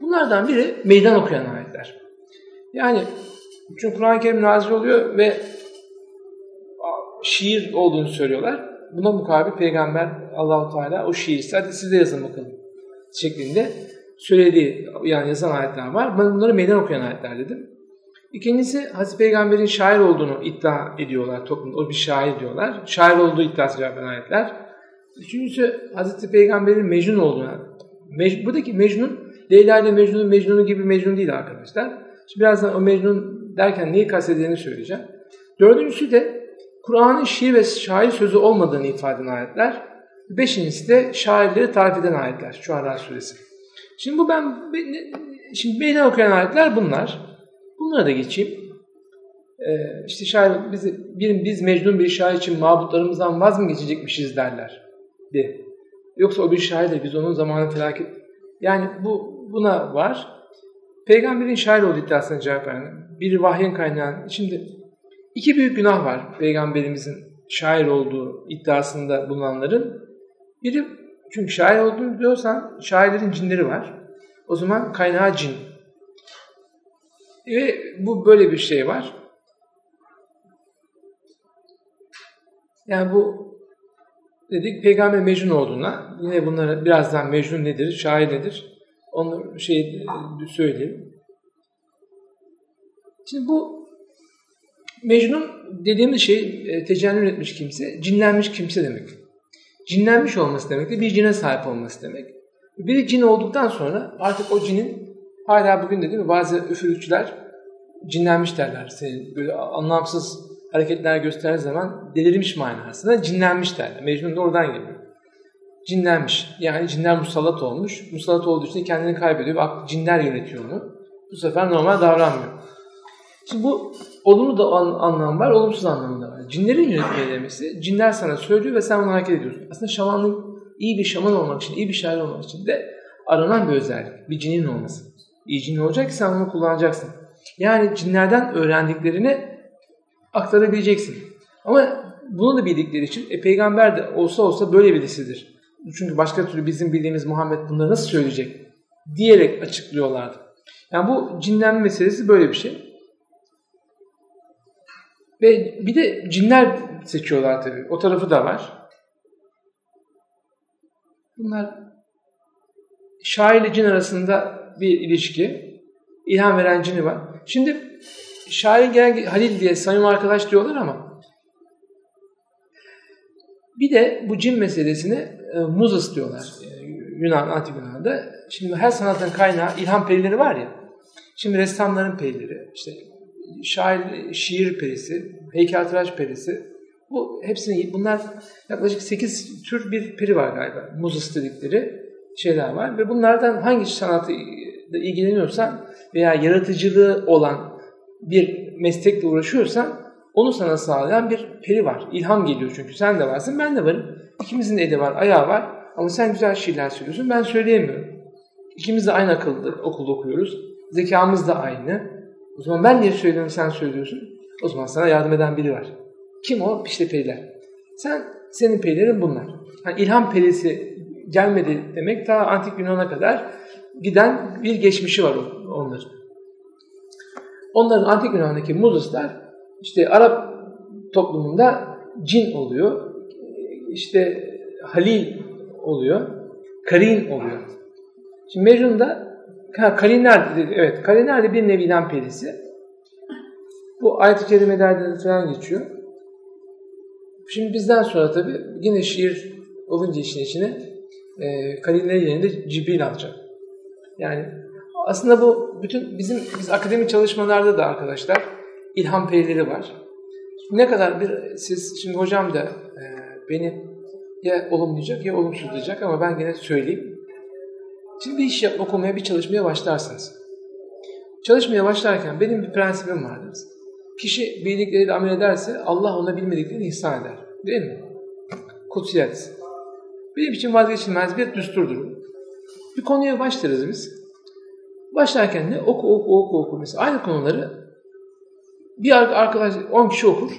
Bunlardan biri meydan okuyan ayetler. Yani çünkü Kur'an-ı Kerim nazil oluyor ve şiir olduğunu söylüyorlar. Buna mukabil peygamber Allahu Teala o şiir hadi siz de yazın bakalım şeklinde söylediği yani yazan ayetler var. Ben bunları meydan okuyan ayetler dedim. İkincisi Hazreti Peygamber'in şair olduğunu iddia ediyorlar toplumda. O bir şair diyorlar. Şair olduğu iddiası cevap ayetler. Üçüncüsü Hazreti Peygamber'in Mecnun olduğunu. Mec buradaki Mecnun, Leyla ile Mecnun'un Mecnun'u gibi Mecnun değil arkadaşlar. Şimdi birazdan o Mecnun derken neyi kastedildiğini söyleyeceğim. Dördüncüsü de Kur'an'ın şiir ve şair sözü olmadığını ifade eden ayetler. Beşincisi de şairleri tarif eden ayetler. Şu Şuara suresi. Şimdi bu ben şimdi meydan okuyan ayetler bunlar. Bunlara da geçeyim. Ee, işte şair biz, bir, biz mecnun bir şair için mabutlarımızdan vaz mı geçecekmişiz derler. De. Yoksa o bir şair de biz onun zamanı felaket. Yani bu buna var. Peygamberin şair olduğu iddiasına cevap veren. Bir vahyin kaynağı. Şimdi iki büyük günah var peygamberimizin şair olduğu iddiasında bulunanların. Biri çünkü şair olduğunu biliyorsan şairlerin cinleri var. O zaman kaynağı cin. Ve bu böyle bir şey var. Yani bu dedik peygamber Mecnun olduğuna yine bunlara birazdan Mecnun nedir, şair nedir onu şey söyleyeyim. Şimdi bu Mecnun dediğimiz şey e, tecennüm etmiş kimse, cinlenmiş kimse demek. Cinlenmiş olması demek de bir cine sahip olması demek. Biri cin olduktan sonra artık o cinin hala bugün de değil mi bazı üfürükçüler cinlenmiş derler. Senin böyle anlamsız hareketler gösterdiği zaman delirmiş manasında cinlenmiş derler. Mecnun da oradan geliyor. Cinlenmiş. Yani cinler musallat olmuş. Musallat olduğu için kendini kaybediyor. Cinler yönetiyor onu. Bu sefer normal davranmıyor. Şimdi bu olumlu da an, anlam var, olumsuz anlamı da var. Cinlerin yönetmeye demesi, cinler sana söylüyor ve sen bunu hareket ediyorsun. Aslında şamanlık iyi bir şaman olmak için, iyi bir şair olmak için de aranan bir özellik. Bir cinin olması. İyi cin olacak ki sen onu kullanacaksın. Yani cinlerden öğrendiklerini aktarabileceksin. Ama bunu da bildikleri için e, peygamber de olsa olsa böyle birisidir. Çünkü başka türlü bizim bildiğimiz Muhammed bunları nasıl söyleyecek diyerek açıklıyorlardı. Yani bu cinlenme meselesi böyle bir şey. Ve bir de cinler seçiyorlar tabii. O tarafı da var. Bunlar şair ile cin arasında bir ilişki. İlham veren cini var. Şimdi şair gelen Halil diye sayım arkadaş diyorlar ama bir de bu cin meselesine e, muzas diyorlar. E, Yunan, Antik Yunan'da. Şimdi her sanatın kaynağı ilham perileri var ya. Şimdi ressamların perileri, işte şair, şiir perisi, heykeltıraş perisi. Bu hepsini bunlar yaklaşık 8 tür bir peri var galiba. Muzas dedikleri şeyler var ve bunlardan hangi sanatı ilgileniyorsan veya yaratıcılığı olan bir meslekle uğraşıyorsan onu sana sağlayan bir peri var. İlham geliyor çünkü sen de varsın ben de varım. İkimizin de eli var, ayağı var ama sen güzel şiirler söylüyorsun ben söyleyemiyorum. İkimiz de aynı akılda okulda okuyoruz. Zekamız da aynı. O zaman ben niye söylüyorum sen söylüyorsun? O zaman sana yardım eden biri var. Kim o? İşte periler. Sen, senin perilerin bunlar. Yani ilham perisi gelmedi demek ta antik Yunan'a kadar giden bir geçmişi var onların. Onların antik Yunan'daki muzuslar işte Arap toplumunda cin oluyor. İşte halil oluyor. Karin oluyor. Şimdi Mecnun'da Ha, Kaliner, evet, Kaliner de bir neviden perisi. Bu ayet-i kerimelerde falan geçiyor. Şimdi bizden sonra tabii yine şiir olunca işin içine e, Kalinler'in yerinde Cibril alacak. Yani aslında bu bütün bizim biz akademik çalışmalarda da arkadaşlar ilham perileri var. Ne kadar bir siz şimdi hocam da e, beni ya olumlayacak ya olumsuzlayacak ama ben yine söyleyeyim. Şimdi bir iş yap, okumaya, bir çalışmaya başlarsınız. Çalışmaya başlarken benim bir prensibim vardır. Kişi bildikleriyle amel ederse Allah ona bilmediklerini ihsan eder. Değil mi? Kutsiyet. Benim için vazgeçilmez bir düsturdur. Bir konuya başlarız biz. Başlarken ne? Oku, oku, oku, oku. Mesela aynı konuları bir arkadaş 10 kişi okur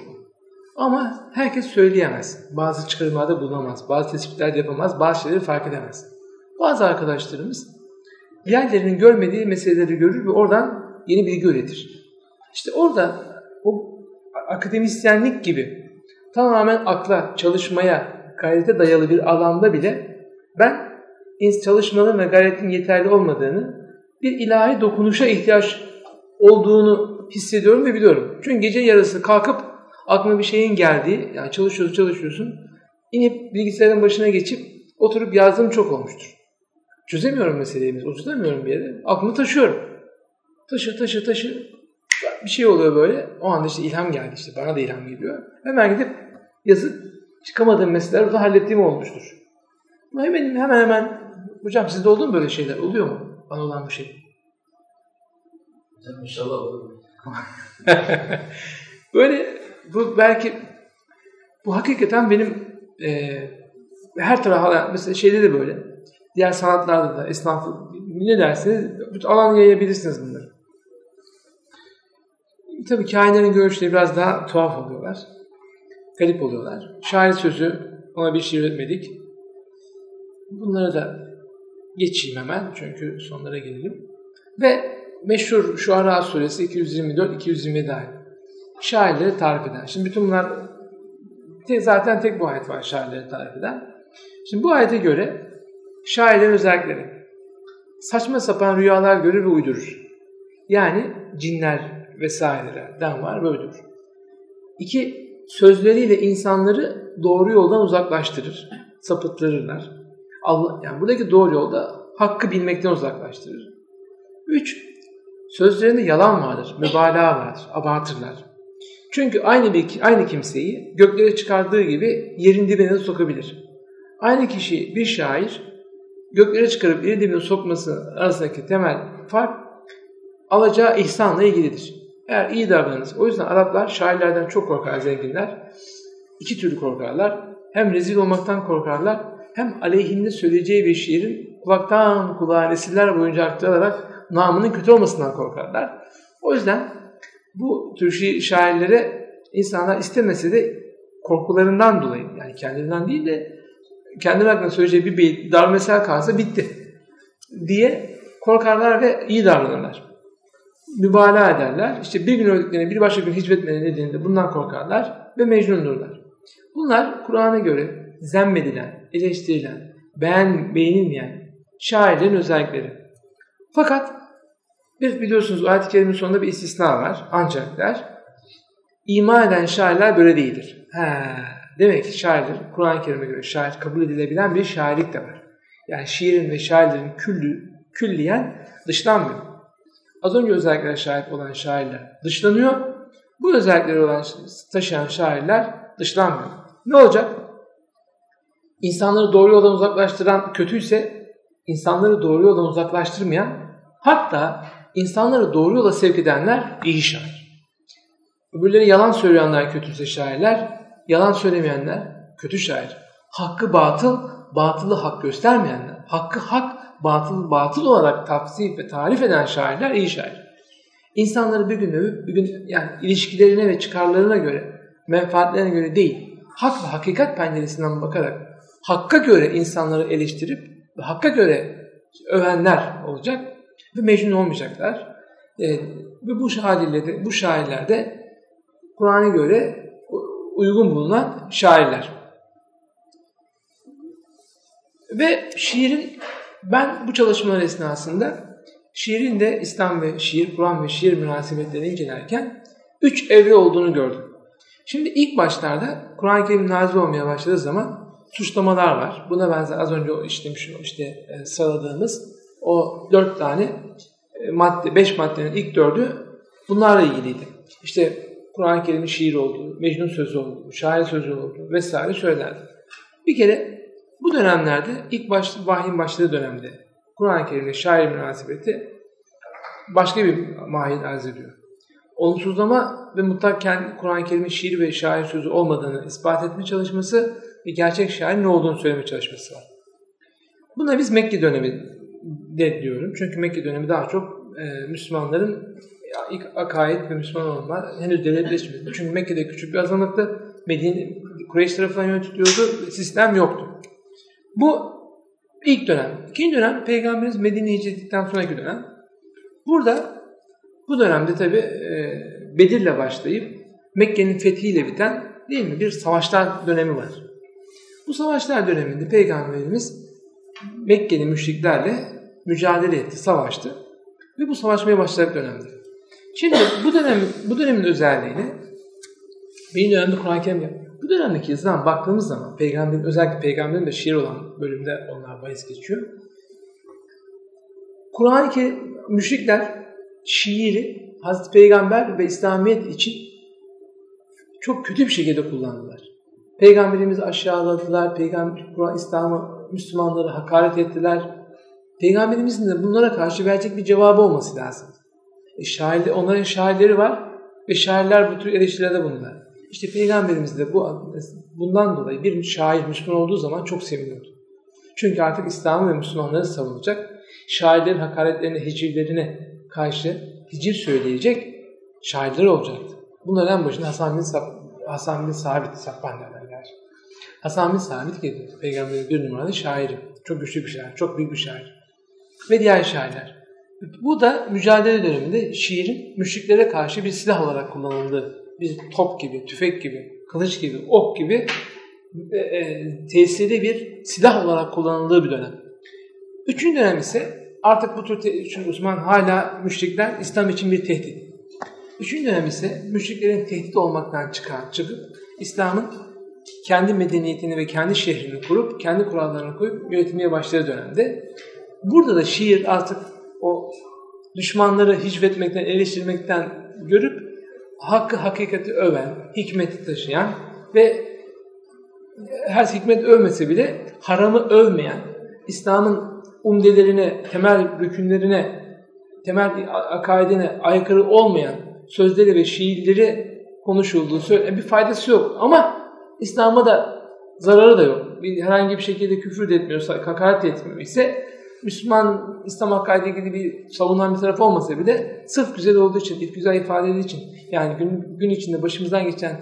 ama herkes söyleyemez. Bazı çıkarımlarda bulunamaz. Bazı tespitler yapamaz. Bazı şeyleri fark edemez. Bazı arkadaşlarımız diğerlerinin görmediği meseleleri görür ve oradan yeni bilgi üretir. İşte orada o akademisyenlik gibi tamamen akla, çalışmaya, gayrete dayalı bir alanda bile ben çalışmanın ve gayretin yeterli olmadığını, bir ilahi dokunuşa ihtiyaç olduğunu hissediyorum ve biliyorum. Çünkü gece yarısı kalkıp aklıma bir şeyin geldiği, yani çalışıyorsun çalışıyorsun, inip bilgisayarın başına geçip oturup yazdığım çok olmuştur. Çözemiyorum meseleyi, oturtamıyorum bir yere. Aklımı taşıyorum. Taşı, taşı, taşı. Bir şey oluyor böyle. O anda işte ilham geldi işte. Bana da ilham geliyor. Hemen gidip yazıp çıkamadığım meseleleri orada hallettiğim olmuştur. Hemen hemen hemen Hocam sizde oldu mu böyle şeyler? Oluyor mu? Bana olan bir şey. Hocam inşallah olur. böyle bu belki bu hakikaten benim e, her tarafa mesela şeyde de böyle diğer sanatlarda da esnaf ne derseniz bütün alan yayabilirsiniz bunları. Tabii kainlerin görüşleri biraz daha tuhaf oluyorlar. Garip oluyorlar. Şair sözü ona bir şey üretmedik. Bunları da geçeyim hemen çünkü sonlara gelelim. Ve meşhur şu Ara suresi 224-227 ayet. Şairleri tarif eden. Şimdi bütün bunlar zaten tek bu ayet var şairleri tarif eden. Şimdi bu ayete göre şairlerin özellikleri. Saçma sapan rüyalar görür ve uydurur. Yani cinler vesairelerden var ve uydurur. İki, sözleriyle insanları doğru yoldan uzaklaştırır. Sapıttırırlar. Allah, yani buradaki doğru yolda hakkı bilmekten uzaklaştırır. Üç, sözlerinde yalan vardır, mübalağa vardır, abartırlar. Çünkü aynı bir aynı kimseyi göklere çıkardığı gibi yerin dibine de sokabilir. Aynı kişi bir şair göklere çıkarıp yerin dibine sokması arasındaki temel fark alacağı ihsanla ilgilidir. Eğer iyi davranırsa. O yüzden Araplar şairlerden çok korkar zenginler. İki türlü korkarlar. Hem rezil olmaktan korkarlar hem aleyhinde söyleyeceği bir şiirin kulaktan kulağa nesiller boyunca aktararak namının kötü olmasından korkarlar. O yüzden bu tür şairlere insanlar istemese de korkularından dolayı yani kendilerinden değil de kendi hakkında söyleyeceği bir beyit dar mesel kalsa bitti diye korkarlar ve iyi davranırlar. Mübalağa ederler. İşte bir gün öldüklerine bir başka gün hicvetmeleri nedeniyle bundan korkarlar ve mecnundurlar. Bunlar Kur'an'a göre zemmedilen, eleştirilen, beğen, beğenilmeyen şairlerin özellikleri. Fakat bir biliyorsunuz ayet-i kerimin sonunda bir istisna var. Ancak der, iman eden şairler böyle değildir. He, demek ki şairler, Kur'an-ı Kerim'e göre şair kabul edilebilen bir şairlik de var. Yani şiirin ve şairlerin küllü, külliyen dışlanmıyor. Az önce özelliklere şahit olan şairler dışlanıyor. Bu özellikleri olan taşıyan şairler dışlanmıyor. Ne olacak? İnsanları doğru yoldan uzaklaştıran kötüyse insanları doğru yoldan uzaklaştırmayan hatta insanları doğru yola sevk edenler iyi şair. Öbürleri yalan söyleyenler kötüyse şairler, yalan söylemeyenler kötü şair. Hakkı batıl, batılı hak göstermeyenler, hakkı hak, batıl batıl olarak tafsir ve tarif eden şairler iyi şair. İnsanları bir gün övüp bir gün yani ilişkilerine ve çıkarlarına göre, menfaatlerine göre değil, hak ve hakikat penceresinden bakarak hakka göre insanları eleştirip ve hakka göre övenler olacak ve mecnun olmayacaklar. E, ve bu haliyle de, bu şairler de Kur'an'a göre uygun bulunan şairler. Ve şiirin, ben bu çalışmalar esnasında şiirin de İslam ve şiir, Kur'an ve şiir münasebetlerini incelerken üç evre olduğunu gördüm. Şimdi ilk başlarda Kur'an-ı Kerim nazil olmaya başladığı zaman suçlamalar var. Buna benzer az önce işlemiş işte e, sıraladığımız o dört tane e, madde, beş maddenin ilk dördü bunlarla ilgiliydi. İşte Kur'an-ı Kerim'in şiir olduğu, Mecnun sözü olduğu, şair sözü olduğu vesaire söylerdi. Bir kere bu dönemlerde ilk baş, vahyin başladığı dönemde Kur'an-ı Kerim'le şair münasebeti başka bir mahiyet arz ediyor. Olumsuzlama ve mutlak Kur'an-ı Kerim'in şiir ve şair sözü olmadığını ispat etme çalışması ve gerçek şair ne olduğunu söyleme çalışması var. Buna biz Mekke dönemi de diyorum. Çünkü Mekke dönemi daha çok e, Müslümanların akaid ve Müslüman olma henüz devletleşmedi. Çünkü Mekke'de küçük bir azınlıktı. Medine, Kureyş tarafından yönetiliyordu. Sistem yoktu. Bu ilk dönem. İkinci dönem Peygamberimiz Medine'ye hicrettikten sonraki dönem. Burada bu dönemde tabi e, Bedir'le başlayıp Mekke'nin fethiyle biten değil mi bir savaşlar dönemi var. Bu savaşlar döneminde Peygamberimiz Mekke'li müşriklerle mücadele etti, savaştı. Ve bu savaşmaya başladık dönemde. Şimdi bu dönem bu dönemin özelliğini bir dönemde Kur'an-ı Kerim bu dönemdeki yazıdan baktığımız zaman peygamberin özellikle peygamberin de şiir olan bölümde onlar bahis geçiyor. Kur'an-ı Kerim müşrikler şiiri Hazreti Peygamber ve İslamiyet için çok kötü bir şekilde kullandılar. Peygamberimizi aşağıladılar, Peygamber Kur'an İslam'ı Müslümanları hakaret ettiler. Peygamberimizin de bunlara karşı verecek bir cevabı olması lazım. E onların şairleri var ve şairler bu tür eleştirilerde bulunurlar. İşte Peygamberimiz de bu, bundan dolayı bir şair Müslüman olduğu zaman çok seviniyordu. Çünkü artık İslam'ı ve Müslümanları savunacak, şairlerin hakaretlerine, hicivlerine karşı hicir söyleyecek şairler olacaktı. Bunların en başında Hasan bin, Hasan bin Sabit, Sabban derler. Hasan bin Sabit geliyor. Peygamberin bir numaralı şairi. Çok güçlü bir şair, çok büyük bir şair. Ve diğer şairler. Bu da mücadele döneminde şiirin müşriklere karşı bir silah olarak kullanıldığı, bir top gibi, tüfek gibi, kılıç gibi, ok gibi e, e, bir silah olarak kullanıldığı bir dönem. Üçüncü dönem ise artık bu tür çünkü Osman hala müşrikler İslam için bir tehdit. Üçüncü dönem ise müşriklerin tehdit olmaktan çıkar, çıkıp İslam'ın kendi medeniyetini ve kendi şehrini kurup, kendi kurallarını koyup yönetmeye başladığı dönemde. Burada da şiir artık o düşmanları hicvetmekten, eleştirmekten görüp hakkı hakikati öven, hikmeti taşıyan ve her hikmet övmese bile haramı övmeyen, İslam'ın umdelerine, temel rükünlerine, temel akaidine aykırı olmayan sözleri ve şiirleri konuşulduğu söyle bir faydası yok. Ama İslam'a da zararı da yok. Bir, herhangi bir şekilde küfür de etmiyorsa, hakaret de etmiyor ise Müslüman İslam hakaret ilgili bir savunan bir taraf olmasa bile sırf güzel olduğu için, güzel ifade edildiği için yani gün, gün içinde başımızdan geçen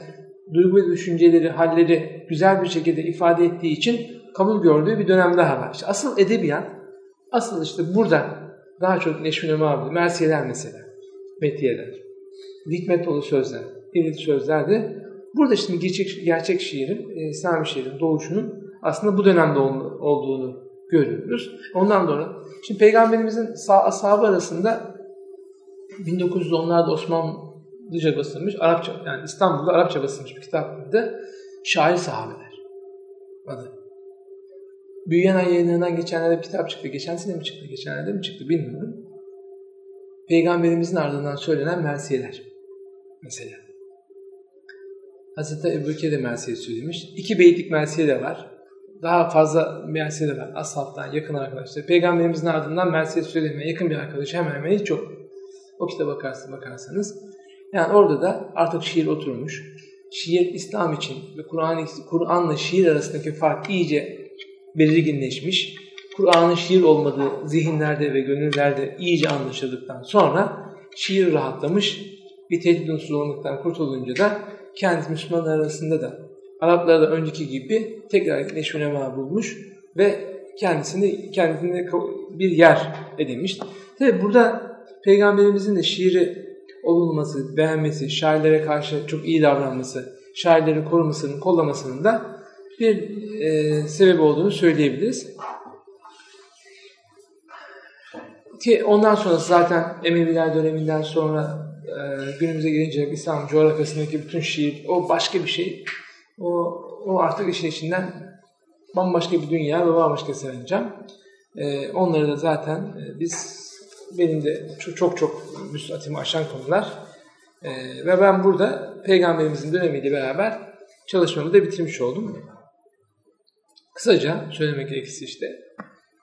duygu ve düşünceleri, halleri güzel bir şekilde ifade ettiği için kabul gördüğü bir dönem daha var. İşte asıl edebiyat, asıl işte burada daha çok Neşmin Ömer Mersiyeler mesela, Metiyeler, hikmet dolu sözler, irit sözler de burada şimdi gerçek, gerçek şiirin, e, İslami şiirin doğuşunun aslında bu dönemde olduğunu görüyoruz. Ondan sonra şimdi Peygamberimizin sağ, ashabı arasında 1910'larda Osmanlıca basılmış, Arapça yani İstanbul'da Arapça basılmış bir kitap vardı. Şair sahabeler adı. Büyüyen Ay yayınlarından geçenlerde bir kitap çıktı. Geçen sene mi çıktı, geçenlerde mi çıktı bilmiyorum. Peygamberimizin ardından söylenen mersiyeler. Mesela. Hazreti Ebu Bekir de mersiye söylemiş. İki beytlik mersiye de var daha fazla Mersiye de var. Ashabtan yakın arkadaşlar. Peygamberimizin ardından Mersiye söylemeye yakın bir arkadaş hemen hemen hiç yok. O kitaba bakarsın, bakarsanız. Yani orada da artık şiir oturmuş. Şiir İslam için ve Kur'an Kur'an'la şiir arasındaki fark iyice belirginleşmiş. Kur'an'ın şiir olmadığı zihinlerde ve gönüllerde iyice anlaşıldıktan sonra şiir rahatlamış. Bir tehdit unsurluluktan kurtulunca da kendi Müslümanlar arasında da Araplar da önceki gibi tekrar neşvelema bulmuş ve kendisini kendisine bir yer edinmiş. Tabi burada Peygamberimizin de şiiri olunması, beğenmesi, şairlere karşı çok iyi davranması, şairleri korumasının, kollamasının da bir e, sebebi olduğunu söyleyebiliriz. Ki ondan sonra zaten Emeviler döneminden sonra e, günümüze gelince İslam coğrafyasındaki bütün şiir o başka bir şey. O, o artık işin içinden bambaşka bir dünya ve bambaşka sevincem. Ee, onları da zaten e, biz benim de çok çok, çok müsatimi aşan konular. Ee, ve ben burada Peygamberimizin dönemiyle beraber çalışmamı da bitirmiş oldum. Kısaca söylemek gerekirse işte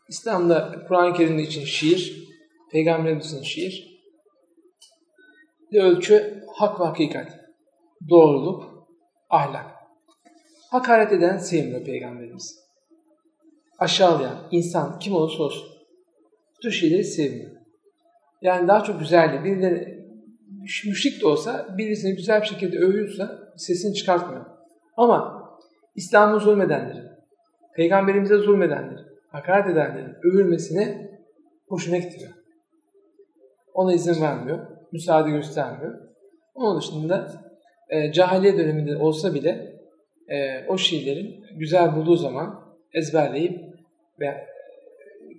İslam'da Kur'an-ı Kerim'de için şiir, Peygamberimizin şiir, bir ölçü hak ve hakikat, doğruluk, ahlak. Hakaret eden sevmiyor Peygamberimiz. Aşağılayan insan kim olursa olsun bu tür şeyleri sevmiyor. Yani daha çok güzeldi. Birileri müşrik de olsa birisini güzel bir şekilde övüyorsa sesini çıkartmıyor. Ama İslam'ı zulmedenlerin, Peygamberimize zulmedenlerin, hakaret edenlerin övülmesine hoşuna gitmiyor. Ona izin vermiyor, müsaade göstermiyor. Onun dışında e, cahiliye döneminde olsa bile e, o şiirlerin güzel bulduğu zaman ezberleyip ve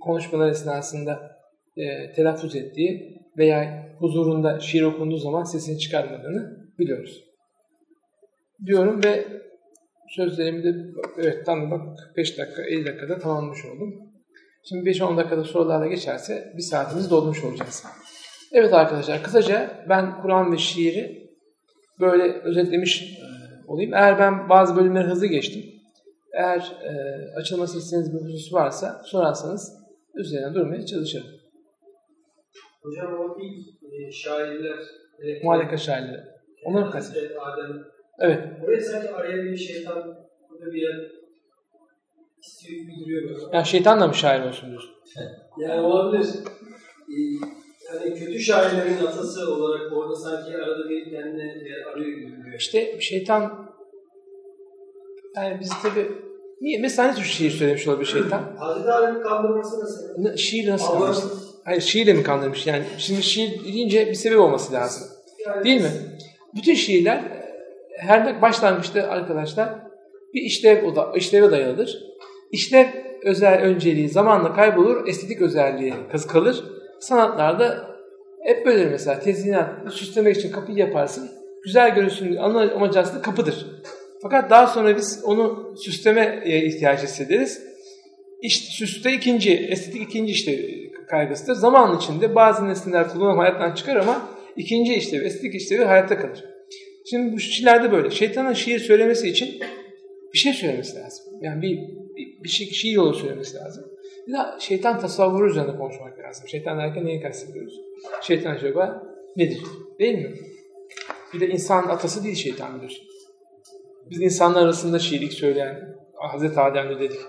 konuşmalar esnasında e, telaffuz ettiği veya huzurunda şiir okunduğu zaman sesini çıkarmadığını biliyoruz. Diyorum ve sözlerimi de evet tam bak 45 dakika 50 dakikada tamamlamış oldum. Şimdi 5-10 dakikada sorularla geçerse bir saatimiz dolmuş olacağız. Evet arkadaşlar kısaca ben Kur'an ve şiiri böyle özetlemiş olayım. Eğer ben bazı bölümleri hızlı geçtim, eğer e, açılması istediğiniz bir husus varsa sorarsanız üzerine durmaya çalışırım. Hocam o ilk e, şairler e, Muhaleka şairleri. Onları mı kastediyorsun? Adem. Evet. Oraya sanki araya bir şeytan burada bir yer istiyor bildiriyor böyle. Yani şeytan da mı şair olsun diyorsun? yani olabilir. Ee, hani kötü şairlerin atası olarak orada sanki arada bir kendine yer arıyor gibi duruyor. İşte şeytan yani biz tabi niye mesela ne tür şiir söylemiş olabilir şeytan? Hazreti Adem'i kandırması nasıl? Ne, şiir nasıl kandırmış? Hayır şiirle mi kandırmış? Yani şimdi şiir deyince bir sebep olması lazım. Yani Değil mi? Bütün şiirler her başlangıçta arkadaşlar bir işlev oda, işleve dayalıdır. İşlev özel önceliği zamanla kaybolur, estetik özelliği kalır. Sanatlarda hep böyle mesela tezyinat, süslemek için kapıyı yaparsın. Güzel görünsün amacı aslında kapıdır. Fakat daha sonra biz onu süslemeye ihtiyaç hissederiz. İşte süste ikinci, estetik ikinci işte kaygısıdır. Zaman içinde bazı nesneler kullanım hayattan çıkar ama ikinci işlevi, estetik işlevi hayatta kalır. Şimdi bu şiirlerde böyle. Şeytanın şiir söylemesi için bir şey söylemesi lazım. Yani bir, bir, bir şey, şiir yolu söylemesi lazım. Bir de şeytan tasavvuru üzerine konuşmak lazım. Şeytan derken neyi kastediyoruz? Şeytan acaba nedir? Değil mi? Bir de insan atası değil şeytan biliyorsun. Biz insanlar arasında şiirlik söyleyen Hazreti Adem'de dedik.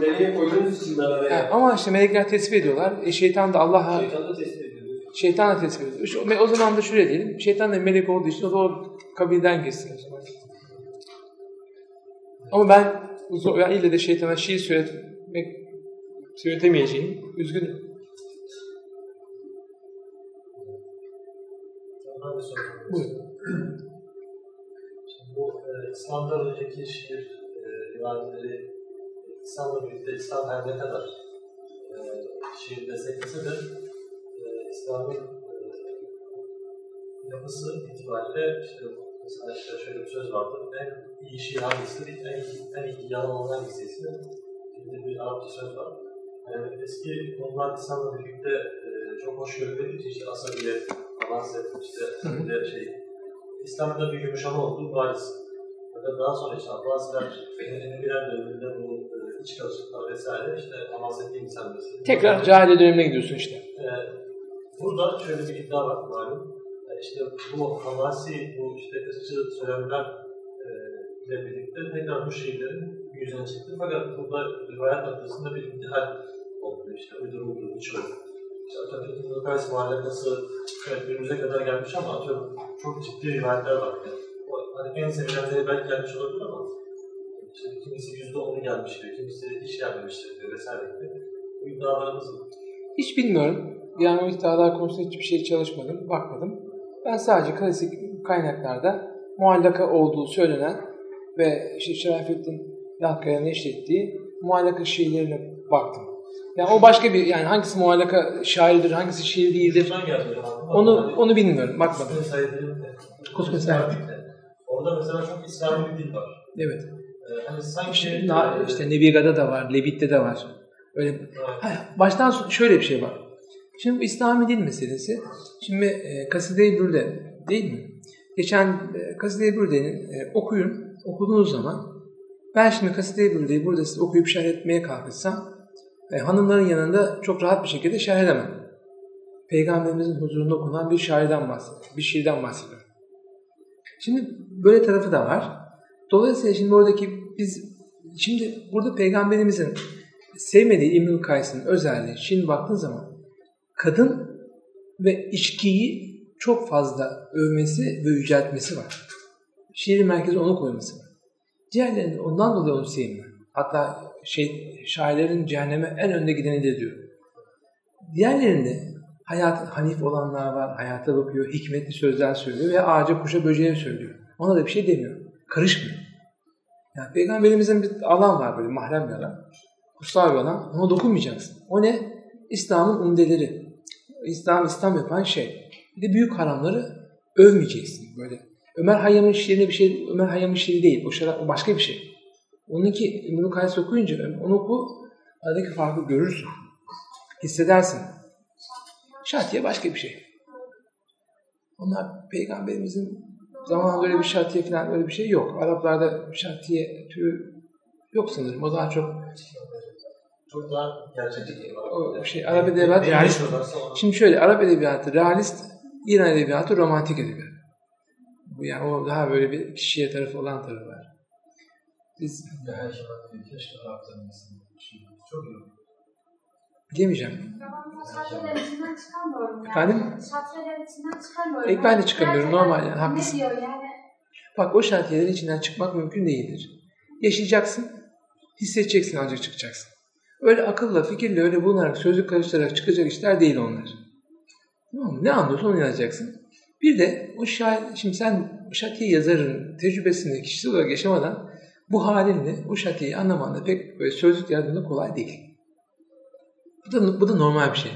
Meleğe koyduğunuz için ben araya. ama işte melekler tesbih ediyorlar. E, şeytan da Allah'a... Şeytan da tesbih ediyor. Şeytan da tesbih ediyor. O zaman da şöyle diyelim. Şeytan da melek olduğu için o da o kabilden geçsin o zaman. Ama ben yani ille de şeytana şiir söyletmek söyletemeyeceğim. Üzgünüm. Buyurun. bu e, İslam'dan önceki şiir e, rivayeleri İslam'la birlikte İslam her ne kadar e, şiir desteklese de e, İslam'ın e, yapısı itibariyle işte mesela işte şöyle bir söz vardır. En iyi şiir hangisi, en en iyi yalan hangisi gibi bir Arapça söz var. Yani eski konular İslam'la birlikte e, çok hoş görüldüğü için işte Asabiye, Amanset, işte böyle şey, İslam'da bir yumuşama olduğu bariz. Fakat daha sonra işte Abbasiler Emeviler döneminde bu e, iç karışıklar vesaire işte Amanset'in yükselmesi. Tekrar cahiliye dönemine gidiyorsun işte. E, burada şöyle bir iddia var malum. E, işte bu Hamasi, bu işte ırkçı söylemler e, ile birlikte tekrar bu şehirlerin yüzüne çıktı. Fakat burada rivayet noktasında bir intihal oldu işte uyduruldu birçoğu. İşte Atatürk'ün Lukas muhallakası evet, günümüze kadar gelmiş ama atıyorum çok ciddi rivayetler var. Yani, hani en sevilenleri belki gelmiş olabilir ama işte kimisi yüzde onu gelmiş diyor, kimisi hiç gelmemiştir diyor vesaire gibi. Bu iddialarımız Hiç bilmiyorum. Yani o iddialar konusunda hiçbir şey çalışmadım, bakmadım. Ben sadece klasik kaynaklarda muallaka olduğu söylenen ve işte Şerafettin Yankaya'nın eşlettiği muallaka şiirlerine baktım. Yani o başka bir yani hangisi muallaka şairdir, hangisi şiir değildir. Onu onu bilmiyorum. Bakmadım. Kusme Said. Orada mesela çok İslami bir dil var. Evet. Ee, hani sanki işte, na, işte Nebiga'da da var, Levit'te de var. Öyle. Evet. baştan şöyle bir şey var. Şimdi bu İslami dil meselesi. Şimdi e, Kaside-i Bürde değil mi? Geçen e, Kaside-i Bürde'nin e, okuyun, okuduğunuz zaman ben şimdi Kaside-i Bürde'yi burada size okuyup şerh etmeye kalkışsam e, hanımların yanında çok rahat bir şekilde şerh edemem. Peygamberimizin huzurunda okunan bir şairden bahsediyorum, bir şiirden bahsediyorum. Şimdi böyle tarafı da var. Dolayısıyla şimdi oradaki biz şimdi burada peygamberimizin sevmediği İbnül Kays'ın özelliği şimdi baktığın zaman kadın ve içkiyi çok fazla övmesi ve yüceltmesi var. Şiirin merkezi onu koyması var. Diğerlerinde ondan dolayı onu sevmiyor. Hatta şey, şairlerin cehenneme en önde gidenidir diyor. Diğerlerinde hayat hanif olanlar var, hayata bakıyor, hikmetli sözler söylüyor ve ağaca, kuşa, böceğe söylüyor. Ona da bir şey demiyor. Karışmıyor. Yani Peygamberimizin bir alan var böyle mahrem bir alan. Kutsal bir alan. Ona dokunmayacaksın. O ne? İslam'ın umdeleri. İslam, İslam yapan şey. Bir de büyük haramları övmeyeceksin böyle. Ömer Hayyam'ın şiirine bir şey, Ömer Hayyam'ın şiiri değil. O, şarap, o başka bir şey. Onunki İbn-i Kays okuyunca onu oku, aradaki farkı görürsün. Hissedersin. Şatiye başka bir şey. Onlar peygamberimizin zamanında öyle bir şatiye falan öyle bir şey yok. Araplarda şatiye türü yok sanırım. O daha çok Çok daha gerçekçi. O şey Arap edebiyatı realist. Şimdi şöyle Arap edebiyatı realist, İran edebiyatı romantik edebiyat. Bu yani o daha böyle bir kişiye tarafı olan tarafı var. Biz her şey keşke Araplarımızın çok iyi. Bilemeyeceğim. Şatrelerin içinden çıkamıyorum yani. Efendim? Şatrelerin içinden çıkamıyorum. E, ben de çıkamıyorum normal yani Ne haklısın. diyor yani? Bak o şartiyelerin içinden çıkmak mümkün değildir. Yaşayacaksın, hissedeceksin ancak çıkacaksın. Öyle akılla, fikirle öyle bulunarak, sözlük karıştırarak çıkacak işler değil onlar. Tamam mı? Ne anlıyorsan onu yazacaksın. Bir de o şair, şimdi sen şatiye yazarın tecrübesini kişisel olarak yaşamadan bu halinle o şatiyeyi anlaman da pek böyle sözlük yardımda kolay değil. Bu da, bu da normal bir şey.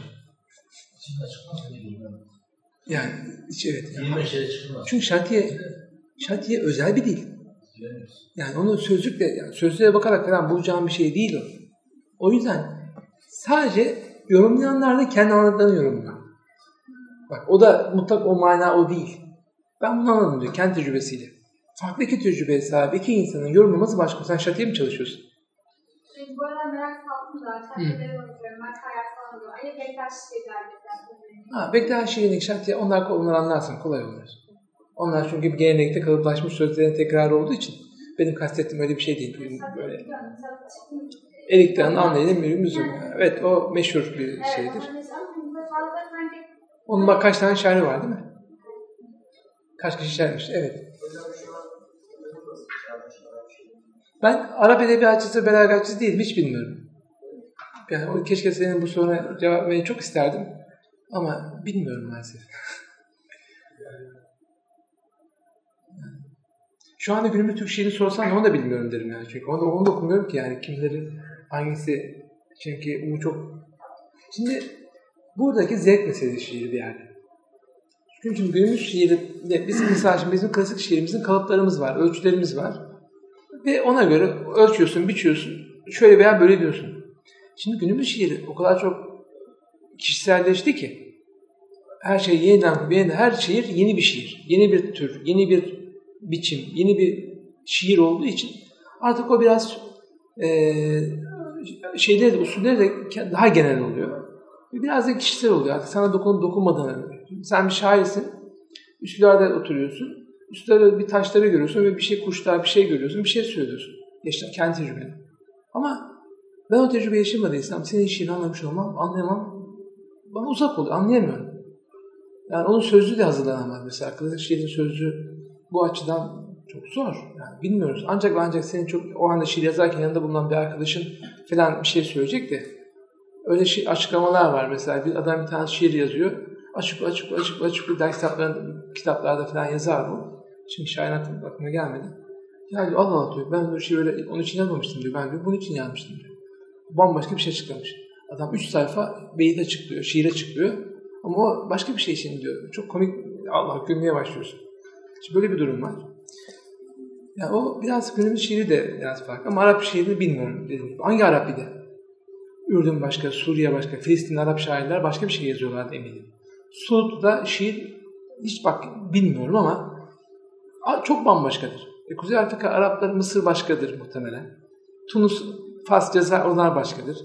Yani hiç evet. Çıkmaz. Çünkü şatiye, şatiye özel bir dil. Yani onu sözlükle, yani sözlüğe bakarak falan bulacağım bir şey değil o. O yüzden sadece yorumlayanlar da kendi anladıklarını yorumluyor. Bak o da mutlak o mana o değil. Ben bunu anladım diyor kendi tecrübesiyle. Farklı iki tecrübeye sahip iki insanın yorumlaması başka. Sen şatiye mi çalışıyorsun? Çünkü bu arada merak saldım da. Şatrelere bakıyorum. Ben hayat falan diyor. Ali Bektaş Bektaş. Ha, Bektaş şiirindeki şatiye onlar, onlar anlarsın kolay onlar. Onlar çünkü bir gelenekte kalıplaşmış sözlerin tekrarı olduğu için benim kastettiğim öyle bir şey değil. Böyle Erik Dağı'nın anlayın bir müzik. Evet o meşhur bir şeydir. Onun bak kaç tane şairi var değil mi? Kaç kişi şairmiş? Evet. Ben Arap edebiyatçısı, belagatçısı değilim. Hiç bilmiyorum. Yani keşke senin bu soruna cevap vermeyi çok isterdim. Ama bilmiyorum maalesef. Şu anda günümüz Türk şiirini sorsan onu da bilmiyorum derim yani. Çünkü onu onu da okumuyorum ki yani kimleri hangisi çünkü bu çok şimdi buradaki zevk meselesi şiir bir yerde. Çünkü günümüz şiiri biz mesela bizim klasik şiirimizin kalıplarımız var, ölçülerimiz var. Ve ona göre ölçüyorsun, biçiyorsun. Şöyle veya böyle diyorsun. Şimdi günümüz şiiri o kadar çok kişiselleşti ki her şey yeniden, yeniden her şiir yeni bir şiir. Yeni bir tür, yeni bir biçim, yeni bir şiir olduğu için artık o biraz e, şeyleri de, usulleri de daha genel oluyor. Biraz da kişisel oluyor. Artık sana dokunup dokunmadığına göre. Sen bir şairsin, üstülerde oturuyorsun. Üstlerde bir taşları görüyorsun ve bir şey kuşlar, bir şey görüyorsun, bir şey söylüyorsun. Yaşa, kendi tecrübeni. Ama ben o tecrübeyi yaşamadıysam senin şiirini anlamış olmam, anlayamam. Bana uzak oluyor, anlayamıyorum. Yani onun sözlüğü de hazırlanamaz mesela. Klasik şiirin sözlüğü bu açıdan çok zor. Yani bilmiyoruz. Ancak ancak senin çok o anda şiir yazarken yanında bulunan bir arkadaşın falan bir şey söyleyecek de öyle şey, açıklamalar var mesela. Bir adam bir tane şiir yazıyor. Açık açık açık açık bir ders kitaplarında, kitaplarda falan yazar bu. Şimdi şair aklıma, gelmedi. Ya diyor Allah Allah diyor. Ben bu şiir öyle onun için yazmamıştım diyor. Ben diyor bunun için yazmıştım diyor. Bambaşka bir şey açıklamış. Adam üç sayfa beyit açıklıyor, şiir açıklıyor. Ama o başka bir şey için diyor. Çok komik Allah gülmeye başlıyorsun. Şimdi böyle bir durum var. Yani o biraz günümüz şiiri de biraz farklı ama Arap şiirini bilmiyorum dedim. Hangi Arap bir de? Ürdün başka, Suriye başka, Filistin Arap şairler başka bir şey yazıyorlardı eminim. Suud'da şiir hiç bak bilmiyorum ama çok bambaşkadır. E, Kuzey Afrika Arapları Mısır başkadır muhtemelen. Tunus, Fas, Cezayir onlar başkadır.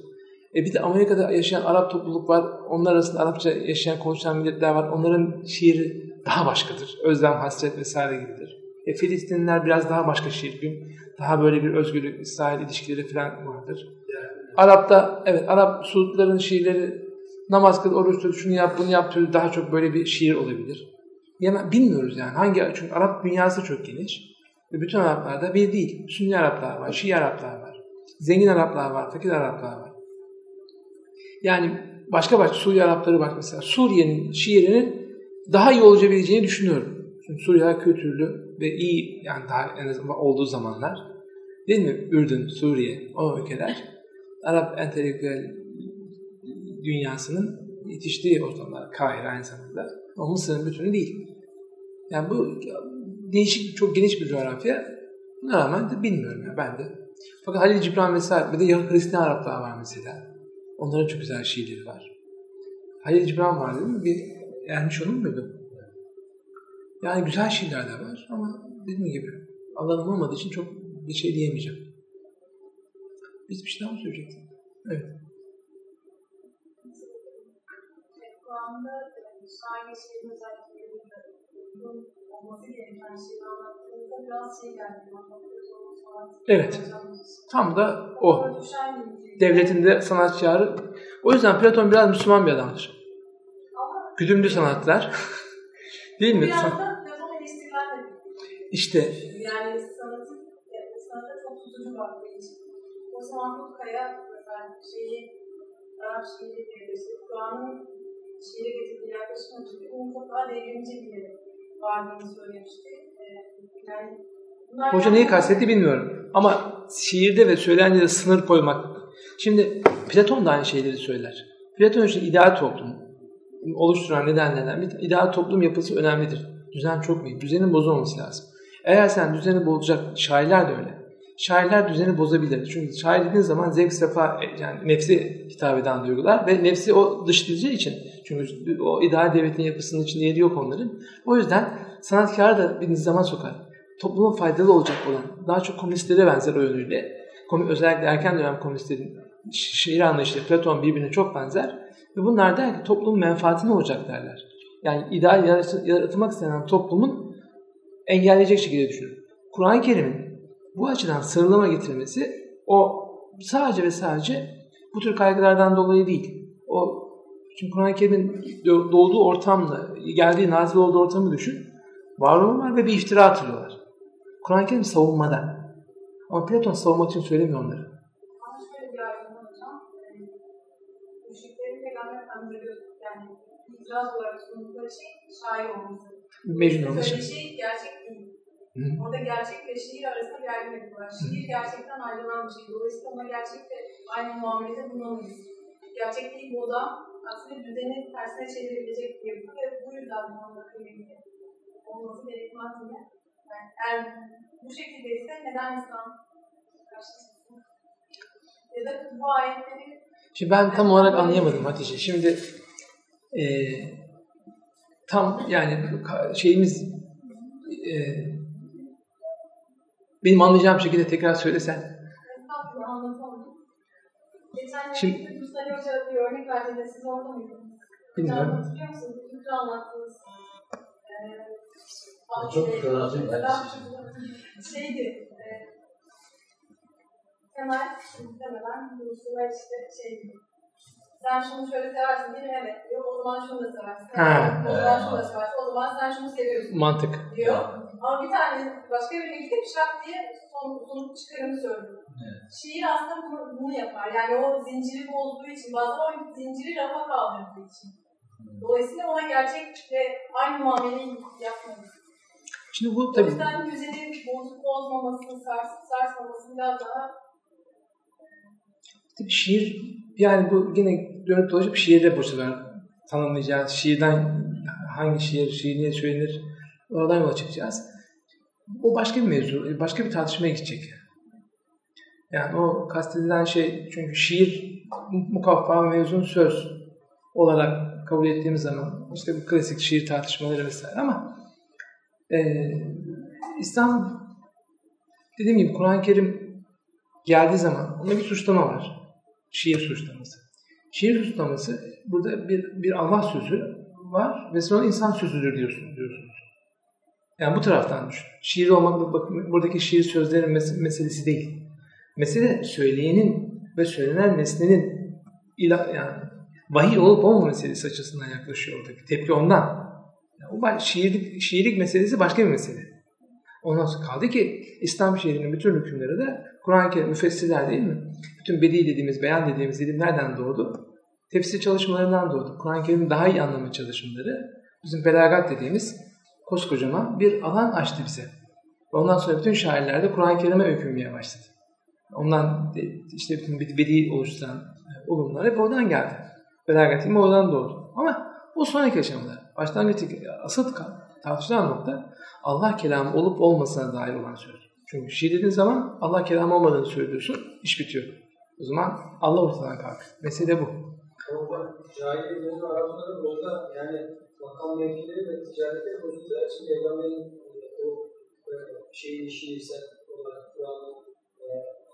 E bir de Amerika'da yaşayan Arap topluluk var. Onlar arasında Arapça yaşayan, konuşan milletler var. Onların şiiri daha başkadır. Özlem, hasret vesaire gibidir. E Filistinliler biraz daha başka şiir gün. Daha böyle bir özgürlük, İsrail ilişkileri falan vardır. Arap'ta, evet Arap Suudların şiirleri namaz kıl, oruç tut, şunu yap, bunu yap daha çok böyle bir şiir olabilir. Yani bilmiyoruz yani. Hangi, çünkü Arap dünyası çok geniş. Ve bütün Araplarda bir değil. Sünni Araplar var, Şii Araplar var. Zengin Araplar var, fakir Araplar var. Yani başka başka Suriye Arapları bak mesela. Suriye'nin şiirinin daha iyi olabileceğini düşünüyorum. Çünkü Suriye kültürlü ve iyi yani daha en azından olduğu zamanlar. Değil mi? Ürdün, Suriye, o ülkeler. Arap entelektüel dünyasının yetiştiği ortamlar. Kahire aynı zamanda. Ama Mısır'ın bütünü değil. Yani bu değişik, çok geniş bir coğrafya. Buna rağmen de bilmiyorum ya ben de. Fakat Halil Cibran vesaire bir de Hristiyan Araplar var mesela. Onların çok güzel şiirleri var. Halil Cibran var değil mi? Bir Ermiş onun muydu? Yani güzel şiirler de var ama dediğim gibi alanım olmadığı için çok bir şey diyemeyeceğim. Biz bir şey daha mı söyleyecektin? Evet. Kur'an'da şair şiirin özelliklerinde olması gereken şeyi anlattığınızda biraz şey geldi. Evet. Tam da o. Devletinde sanatçıları. O yüzden Platon biraz Müslüman bir adamdır. Güdümlü sanatlar. Değil mi? Biraz da Platon eleştirilen de İşte. Yani sanatı, yani sanata çok tutucu baktığı için. O zaman Kutkaya mesela şeyi, Arap şiiri Kur'an'ın şiire getirdiği yaklaşım açısından bunun çok daha devrimci bir söylemişti. Yani Hoca neyi kastetti bilmiyorum. Ama şiirde ve söylendiğinde sınır koymak. Şimdi Platon da aynı şeyleri söyler. Platon için ideal toplum oluşturan nedenlerden bir ideal toplum yapısı önemlidir. Düzen çok mühim. Düzenin bozulmaması lazım. Eğer sen düzeni bozacak, şairler de öyle. Şairler düzeni bozabilir. Çünkü şair dediğin zaman zevk sefa, yani nefsi hitap eden duygular ve nefsi o dışlayacağı için. Çünkü o ideal devletin yapısının içinde yeri yok onların. O yüzden sanatkar da bir nizama sokar. Topluma faydalı olacak olan, daha çok komünistlere benzer o yönüyle. Özellikle erken dönem komünistlerin şiir anlayışıyla Platon birbirine çok benzer. Ve bunlar der ki toplumun menfaatine olacak derler. Yani ideal yaratılmak istenen toplumun engelleyecek şekilde düşünür. Kur'an-ı Kerim'in bu açıdan sıralama getirmesi o sadece ve sadece bu tür kaygılardan dolayı değil. Çünkü Kur'an-ı Kerim'in doğduğu ortamla, geldiği nazil olduğu ortamı düşün. Var olurlar ve bir iftira atılıyorlar. Kur'an-ı Kerim savunmada. Ama Platon savunmak için söylemiyor onları. Yani itiraz olarak sundukları şey şair olması. Mecnun olması. Böyle şey gerçek değil. Hı. Orada gerçek ve şiir arasında bir ayrım var. Şiir gerçekten ayrılan bir şey. Dolayısıyla ona gerçekte aynı muamelede bulunamayız. Gerçek değil bu da aslında düzeni tersine çevirebilecek bir yapı ve bu yüzden bu anda kıymetli olması gerekmez diye. Yani eğer bu şekilde ise neden İslam karşısında? Ya da bu ayetleri Şimdi ben tam olarak anlayamadım Hatice. Şimdi e, tam yani şeyimiz e, benim anlayacağım şekilde tekrar söylesen. Geçen Şimdi, Mustafa Hoca bir örnek verdiğinde siz orada mıydınız? Bilmiyorum. Hatırlıyor musunuz? Fikri anlattınız. Ee, çok güzel. Şeydi, e, Kemal demeden Mustafa işte şey sen şunu şöyle seversin değil mi? Evet diyor. O zaman şunu da seversin. Ha. O zaman şunu da seversin. O zaman sen şunu seviyorsun. Mantık. Diyor. Ama bir tane başka birine gidip şak diye son, sonuç çıkarımı söylüyor. Evet. Şiir aslında bunu, bunu yapar. Yani o zinciri bozduğu için, bazen o zinciri rafa kaldırdığı için. Dolayısıyla ona gerçekle aynı muameleyi yapmamız. Şimdi bu O tabii yüzden düzenin bozuk bozmaması, sars, sarsmaması biraz daha tabii şiir yani bu yine dönüp dolaşıp şiirde bu sefer tanımlayacağız. Şiirden hangi şiir, şiir niye söylenir oradan yola çıkacağız. O başka bir mevzu, başka bir tartışmaya gidecek. Yani o kastedilen şey çünkü şiir mukaffa mevzun söz olarak kabul ettiğimiz zaman işte bu klasik şiir tartışmaları vesaire ama e, İslam dediğim gibi Kur'an-ı Kerim geldiği zaman onda bir suçlama var. Şiir suçlaması. Şiir suçlaması burada bir, bir Allah sözü var ve sonra insan sözüdür diyorsun, diyorsunuz. Yani bu taraftan düşün. Şiir olmak bakın buradaki şiir sözlerin mes- meselesi değil. Mesele söyleyenin ve söylenen nesnenin ilah, yani vahiy olup olmama meselesi açısından yaklaşıyor oradaki. Tepki ondan. Yani o şiirlik, şiirlik meselesi başka bir mesele. Ondan sonra kaldı ki İslam şiirinin bütün hükümleri de Kur'an-ı Kerim müfessirler değil mi? Bütün bedi dediğimiz, beyan dediğimiz ilim nereden doğdu? Tefsir çalışmalarından doğdu. Kur'an-ı Kerim'i daha iyi anlama çalışmaları bizim belagat dediğimiz koskocaman bir alan açtı bize. Ve ondan sonra bütün şairler de Kur'an-ı Kerim'e öykünmeye başladı. Ondan işte bütün bedi oluşturan olumlar hep oradan geldi. Belagat ilmi oradan doğdu. Ama o sonraki aşamada başlangıçtaki asıl tartışılan nokta Allah kelamı olup olmasına dair olan söz. Çünkü şiir dediğin zaman Allah kelamı olmadığını söylüyorsun, iş bitiyor. O zaman Allah ortadan kalk. Mesele bu. Ama cahiliyenin Arapların orada yani makam mevkileri ve ticaretleri bozulacağı için Peygamber'in o e, şeyin işiysel olarak Kur'an'ın e,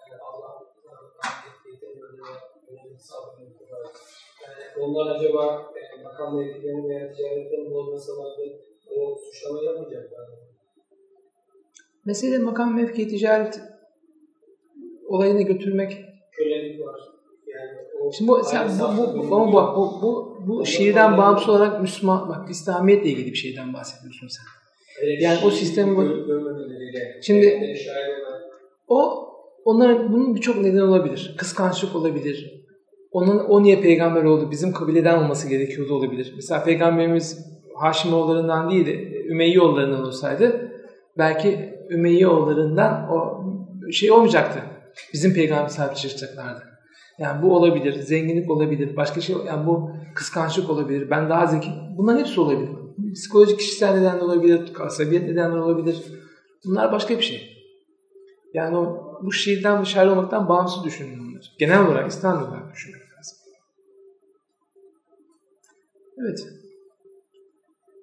yani Allah getirmeleri onlar acaba e, makam mevkilerinin veya ticaretlerin bozmasalardı o suçlamayı yapmayacaklar. Mesele makam mevki ticaret olayını götürmek. Kölelik var. Şimdi bu, sen, bu, bu, bu, bu, bu, bu, bu şiirden bağımsız olarak Müslüman, bak İslamiyetle ilgili bir şeyden bahsediyorsun sen. Yani o sistemi bu. Şimdi o onların bunun birçok neden olabilir. Kıskançlık olabilir. Onun o niye peygamber oldu? Bizim kabileden olması gerekiyordu olabilir. Mesela peygamberimiz Haşimoğullarından değil de Ümeyyoğullarından olsaydı belki Ümeyyoğullarından o şey olmayacaktı. Bizim peygamber sahip çıkacaklardı. Yani bu olabilir, zenginlik olabilir, başka şey yani bu kıskançlık olabilir, ben daha zeki. Bunların hepsi olabilir. Psikolojik kişisel neden olabilir, asabiyet neden olabilir. Bunlar başka bir şey. Yani o, bu şiirden bu şair olmaktan bağımsız düşünülür. Genel olarak İslam olarak düşünmek lazım. Evet.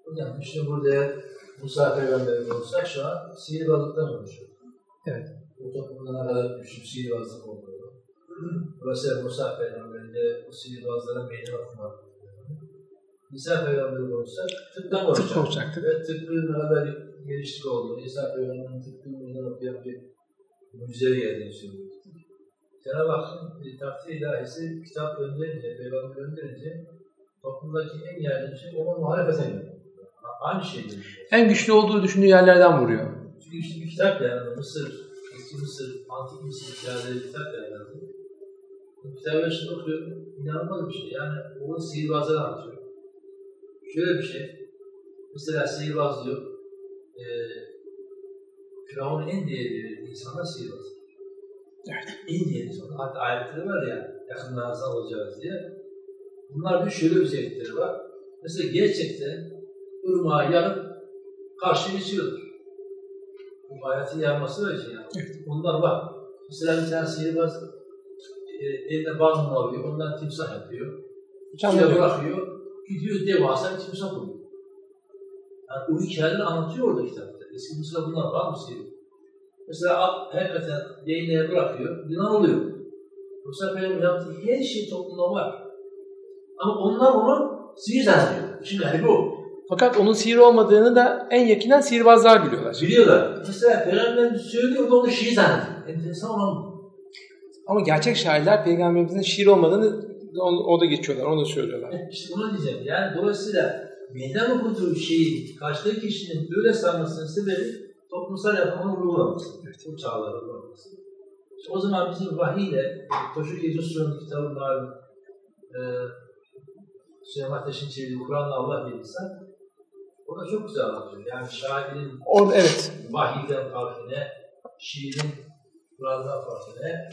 Hocam işte burada Musa Peygamberimiz olsak şu an sihirbazlıktan konuşuyor. Evet. Bu toplumda ne kadar güçlü sihirbazlık olduğunu. Dolayısıyla Musa Peygamber'inde o sihirbazlara meydan okumak. İsa Peygamber'de olsak tıptan konuşacak. Tıp konuşacaktık. Ve tıbbın ne kadar geliştik olduğunu, İsa Peygamber'in tıbbın meydan okuyan bir mucize geldiğini söylüyor. Cenab-ı Hakk'ın takdir ilahisi kitap gönderince, peygamber gönderince toplumdaki en yaygın şey ona muhalefet ediyor. Aynı şey diyor. En güçlü olduğu düşündüğü yerlerden vuruyor. Çünkü işte bir kitap yani Mısır, eski Mısır, antik Mısır hikayeleri kitap yani. Kitabı şimdi okuyorum, inanılmaz bir şey. Yani onu sihirbazlar anlatıyor. Şöyle bir şey, mesela sihirbaz diyor, e, Firavun'un en değerli insanlar sihirbaz. Evet. En değerli insanlar. Hatta ayetleri var ya, yakınlarınızdan olacağız diye. Bunlar bir şöyle zevkleri var. Mesela gerçekten ırmağı yarıp karşı geçiyorlar. Bu hayatın yanması var için yani. Evet. Bunlar var. Mesela bir tane sihirbaz e, eline balmunu alıyor, ondan timsah yapıyor. Canlı bırakıyor, gidiyor devasa bir timsah buluyor. Yani o hikayeleri anlatıyor orada kitapta. Eski Mısır'da bunlar var mı sihir? Mesela at, hakikaten değneğe bırakıyor, yılan oluyor. Musa Peygamber yaptığı her şey toplumda var. Ama onlar onu sihir zannediyor. Şimdi hani bu. Fakat onun sihir olmadığını da en yakinen sihirbazlar biliyorlar. Biliyorlar. Mesela Peygamber söylüyor, o da onu şiir zannediyor. Enteresan olan bu. Ama gerçek şairler peygamberimizin şiir olmadığını o, da geçiyorlar, onu da söylüyorlar. Evet, işte bunu diyeceğim. Yani dolayısıyla meydan okuduğu şeyi karşıdaki kişinin öyle sanmasının sebebi toplumsal yapımın uygulaması. Evet. Bu çağlarda uygulaması. İşte o zaman bizim vahiyle, Toşuk Yeduslu'nun kitabı malum, e, Süleyman Ateş'in çevirdiği Kur'an'la Allah bir insan, o da çok güzel anlatıyor. Yani şairin Orada evet. vahiyden farkı ne, şiirin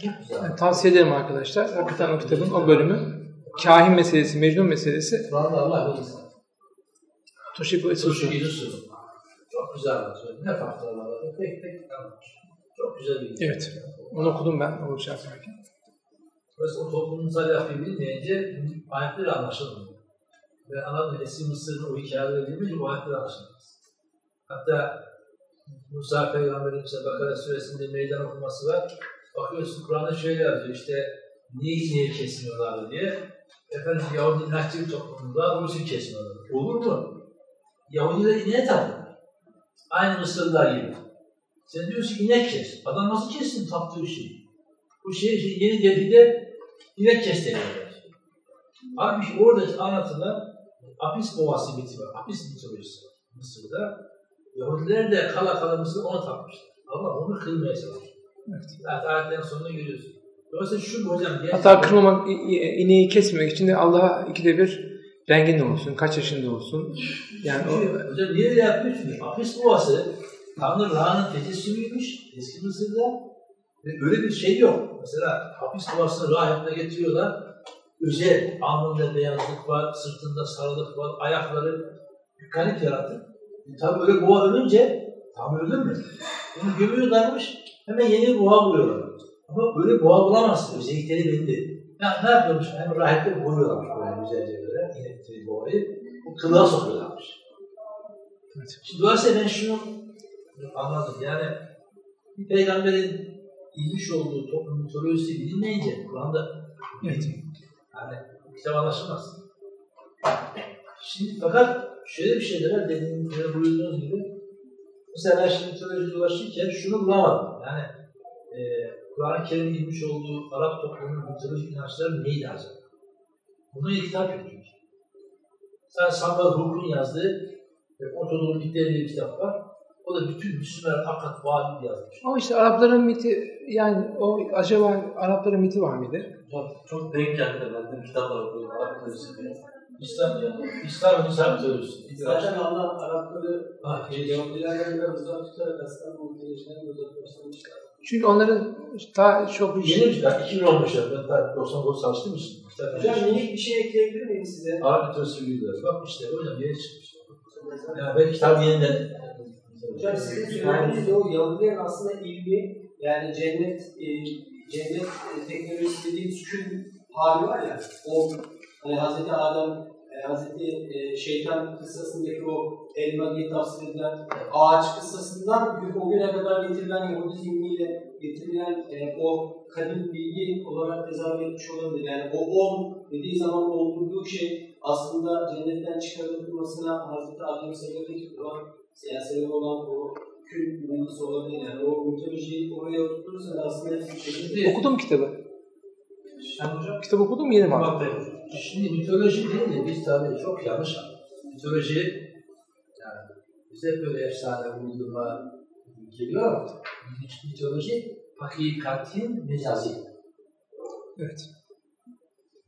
Güzel. Yani tavsiye ederim arkadaşlar. Hakikaten o kitabın o bölümü kahin meselesi, Mecnun meselesi Kur'an'da Allah bir. Toshiko. Yusuf. Çok güzel anlatıyor. Ne farkları var? Tek tek. Çok güzel bir Evet. Onu okudum ben o şey yaparken. Mesela o toplumsal yapıyı bilmeyince ayetleri anlaşılmıyor. Ve anladığım eski Mısır'ın o hikayeleri bilmeyince o ayetleri anlaşılmaz. Hatta Musa Peygamber'in işte Bakara suresinde meydan okuması var. Bakıyorsun Kur'an'da şöyle yazıyor işte niye ineği kesmiyorlar diye. Efendim Yahudi inatçı bir toplumda Rus'u kesmiyorlar. Olur mu? Yahudiler ineğe tapıyor. Aynı Mısırlılar gibi. Sen diyorsun ki inek kes. Adam nasıl kessin taptığı şeyi? Bu şey, şey yeni Delhi'de inek kes deniyorlar. Abi orada anlatılan Apis Boğası miti. Apis mitolojisi Mısır'da. Yahudiler de kala kala Mısır ona tapmışlar. Allah onu kılmaya çalışıyor. Evet. Zaten ayetlerin sonunda görüyorsun. Dolayısıyla şu hocam. Hatta kırmamak, ineği kesmemek için de Allah'a ikide bir rengin olsun, kaç yaşında olsun. Yani o, Hocam niye? Çünkü Apis Boğası Tanrı Ra'nın tecessümüymüş eski Mısır'da. Ve öyle bir şey yok. Mesela Apis Boğası'nı Ra yapına getiriyorlar. Özel, alnında beyazlık var, sırtında sarılık var, ayakları bir garip yarattı. E, tabii öyle boğa ölünce, tam ölür mü? Onu gömüyorlarmış, hemen yeni boğa buluyorlar. Ama öyle boğa bulamazsın, özellikleri belli. Ya ne yapıyormuş? Hem rahipleri boyuyorlarmış böyle güzelce böyle, inekleri boğayı. Bu kılığa sokuyorlarmış. Evet. Şimdi dolayısıyla ben şunu anladım. Yani bir peygamberin ilmiş olduğu toplum mitolojisi bilinmeyince Kur'an'da evet. yani kitap anlaşılmaz. Şimdi fakat şöyle bir şey de var, dediğiniz buyurduğunuz gibi. Mesela ben şimdi mitoloji dolaşırken şunu bulamadım. Yani e, Kur'an-ı Kerim'in girmiş olduğu Arap toplumunun mitolojik inançları neydi acaba? Buna kitap yok çünkü. Sen Samuel Hukuk'un yazdığı Ortadoğu Mitleri diye bir kitap var. O da bütün Müslümanlar fakat vaadi yazmış. Ama işte Arapların miti yani o acaba Arapların miti var mıydı? Çok, çok denk geldi. Ben de kitaplar okuyorum. Arap İslam, İslam İslam mitolojisi. Zaten Allah Arapları Yahudilerden biraz uzak tutarak aslında bu mitolojiden uzaklaştırmışlar. Çünkü onların daha çok Yeni bir kitap, 2015'te. Ben daha 99 çalıştığım için. Kitap Hocam minik bir şey ekleyebilir miyim size? Mitolojisi bilgileri. Bak işte hocam yeni çıkmış. Yani ben kitap yeniden Hocam sizin söylediğiniz o Yahudilerin aslında ilmi yani cennet e, cennet e, teknolojisi dediğimiz kül hali var ya o hani Hazreti Adem e, Hazreti e, Şeytan kıssasındaki o elma diye tafsir edilen ağaç kıssasından o güne kadar getirilen Yahudi zihniyle getirilen e, o kadim bilgi olarak tezahür etmiş olabilir. Yani o on dediği zaman olduğu şey aslında cennetten çıkarılmasına Hazreti Adem'in sebep olan yani sebep olan o kül bilgisi olabilir. Yani o mitolojiyi oraya oturtursa aslında bir şekilde okudum kitabı. Sen hocam Kitap okudum yeni var. Şimdi mitoloji deyince biz tabii çok yanlış anlıyoruz. Mitoloji yani bize böyle efsane uydurma geliyor ama mitoloji hakikatin mecazi. Evet.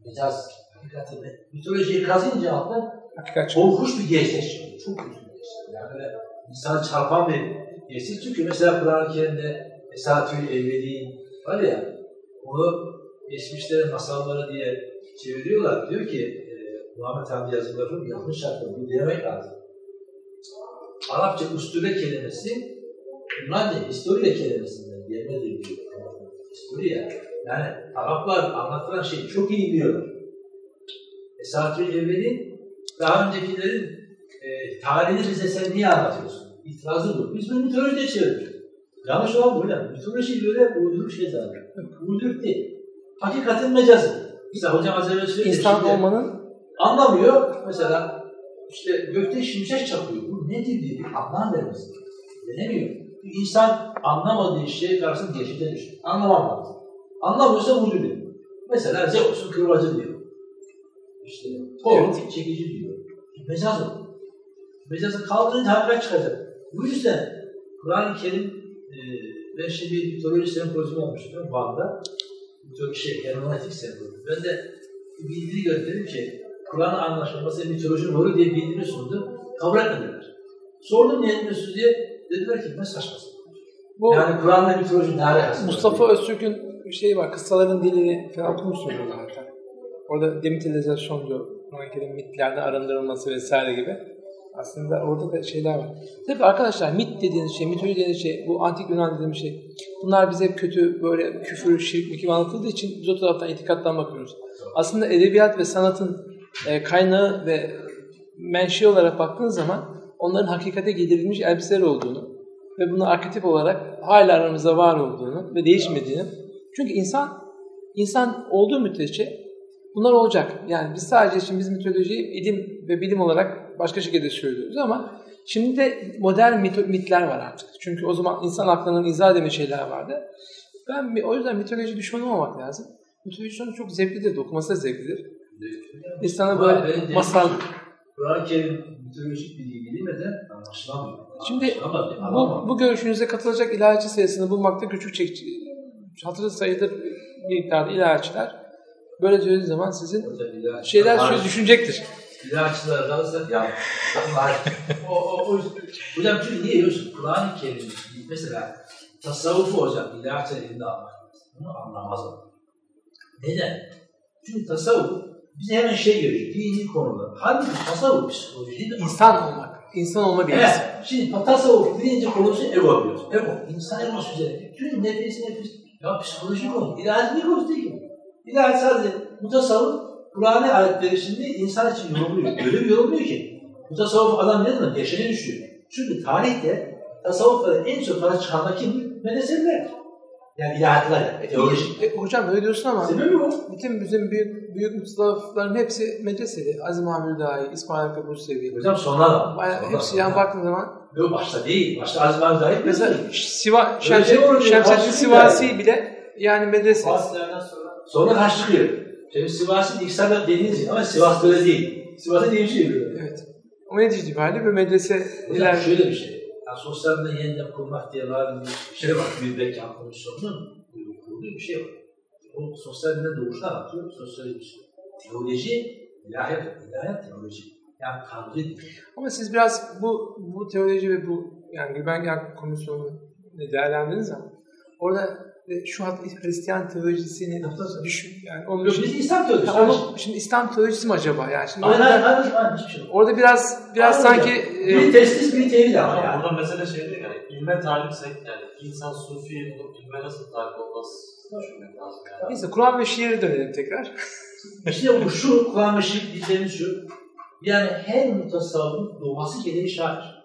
Mecaz hakikatin. Mitolojiyi kazınca çok. korkunç bir gerçek çıkıyor. Çok kötü bir gerçek. Yani böyle insan çarpan bir gerçek. Çünkü mesela Kur'an-ı Kerim'de Esatül Evveli var ya onu geçmişlerin masalları diye çeviriyorlar. Diyor ki e, Muhammed Hamdi yazıları yanlış. Bu demek lazım. Arapça üstüre kelimesi bunlar da historia kelimesinden gelmediği bir historia. Yani Araplar anlatılan şeyi çok iyi biliyorlar. Esatül Evveli daha öncekilerin e, tarihini bize sen niye anlatıyorsun? İtirazı bu. Biz bunu mitolojide çeviriyoruz. Yanlış olan bu hocam. Mitoloji böyle uyduruk şey zaten. Uyduruk değil. Hakikatin mecazı. Mesela hocam az evvel söyledi. İnsan olmanın Anlamıyor. Mesela işte gökte şimşek çakıyor. Bu nedir diye bir anlam vermesi. Denemiyor. Bir insan anlamadığı şey karşısında geçide düşüyor. Anlamam lazım. Anlamıyorsa uyduruyor. Mesela Zeus'un kırbacı diyor. İşte Thor'un evet. çekici diyor. Mecaz o. Mecazı kaldırınca hakikat çıkacak. Bu yüzden Kur'an-ı Kerim e, ben şimdi bir mitoloji sempozyumu olmuştum Van'da. Mitoloji şey, hermeneutik sempozyumu. Ben de bildiri gönderdim ki Kur'an anlaşılması mitolojinin rolü diye bildiğini sundum. Kabul etmediler. Sordum niye etmiyorsunuz diye. Dediler ki ne saçmasın. Bu, yani Kur'an'la mitoloji ne alakası Mustafa Öztürk'ün bir şeyi var. Kıssaların dilini falan okumuşsunuz zaten. Orada demitilizasyon diyor. Kur'an-ı mitlerden arındırılması vesaire gibi. Aslında orada da şeyler var. Tabii arkadaşlar mit dediğiniz şey, mitoloji dediğiniz şey, bu antik Yunan dediğimiz şey. Bunlar bize kötü böyle küfür, şirk gibi anlatıldığı için biz o taraftan itikattan bakıyoruz. Aslında edebiyat ve sanatın e, kaynağı ve menşe olarak baktığınız zaman onların hakikate giydirilmiş elbiseler olduğunu ve bunun arketip olarak hala aramızda var olduğunu ve değişmediğini. Çünkü insan insan olduğu müddetçe bunlar olacak. Yani biz sadece şimdi biz mitolojiyi ilim ve bilim olarak başka şekilde söylüyoruz ama şimdi de modern mit mitler var artık. Çünkü o zaman insan aklının izah edemediği şeyler vardı. Ben o yüzden mitoloji düşmanı olmamak lazım. Mitoloji şu çok zevklidir, okuması da zevklidir. İnsana böyle masal... Kur'an-ı Kerim mitolojik bilgi bilinmeden anlaşılamıyor. Şimdi bu, bu görüşünüze katılacak ilahiyatçı sayısını bulmakta güçlük çekici. Hatırı sayıdır bir miktarda ilahiyatçılar. Böyle söylediği zaman sizin şeyler söz düşünecektir. İlahiyatçılar kalırsa ya o, o, o, hocam çünkü niye biliyorsun? Kur'an-ı Kerim mesela tasavvufu hocam ilahiyatçılar elinde almak. Bunu anlamaz o. Neden? Çünkü tasavvuf bize hemen şey görüyor, dini konular. Halbuki tasavvuf psikoloji değil İnsan olmak, insan olma bilgisi. Evet, şimdi tasavvuf birinci konusu ego diyoruz. Ego, insan egosu üzerine. Bütün nefes nefes, ya psikoloji konu, ilahiyat bir konu değil ki. İlahiyat sadece mutasavvuf, Kur'an'a ayetleri şimdi insan için yorumluyor. Öyle bir yorumluyor ki, mutasavvuf adam ne zaman yaşına düşüyor. Çünkü tarihte tasavvuflara en çok para çıkanlar kim? Medreseler. Yani ilahiyatlar, teolojik. E, hocam öyle diyorsun ama Sebebi o. bütün bizim büyük büyük mutlafların hepsi medreseli. Azim Amir Dahi, İsmail Kabul Sevi. Hocam sonra da. Bayağı hepsi yani baktığın zaman. Yok başta değil. Başta Azim Amir Dahi. Mesela Siva, şey Şemsettin Sivasi bile yani medrese. Sonra. Sonra kaç çıkıyor? Şimdi Sivas'ın dediğiniz gibi ama Sivas böyle değil. Sivas'ın diye bir şey biliyor. Evet. O netice itibariyle bir medrese Hocam şöyle bir şey. Yani sosyal medya yeniden kurmak diye var bir şey var. Bir Bekan Komisyonu'nun kurduğu bir şey var. O sosyal medya doğuştan atıyor. Sosyoloji bir şey. Teoloji, ilahiyat, ilahiyat teoloji. Yani Tanrı değil. Ama siz biraz bu bu teoloji ve bu yani Gülbengen Komisyonu'nu değerlendirdiğiniz zaman orada şu hat Hristiyan teolojisini düşün yani onu Yok biz İslam teolojisi. Yani onu, şimdi İslam teolojisi mi acaba yani? Şimdi aynen, orada, aynen, aynen, hiçbir şey yok. Orada biraz biraz Aynen sanki Bir e, testis bir tevhid ama yani. burada mesele şey değil yani. İlme talimsek yani insan sufi olup ilme nasıl talip olmaz düşünmek lazım yani. neyse Kur'an ve şiire dönelim tekrar. İşte bu şu, Kur'an ve şiir diyeceğimiz şu. Yani her mutasavvıfın doğması gereği şair.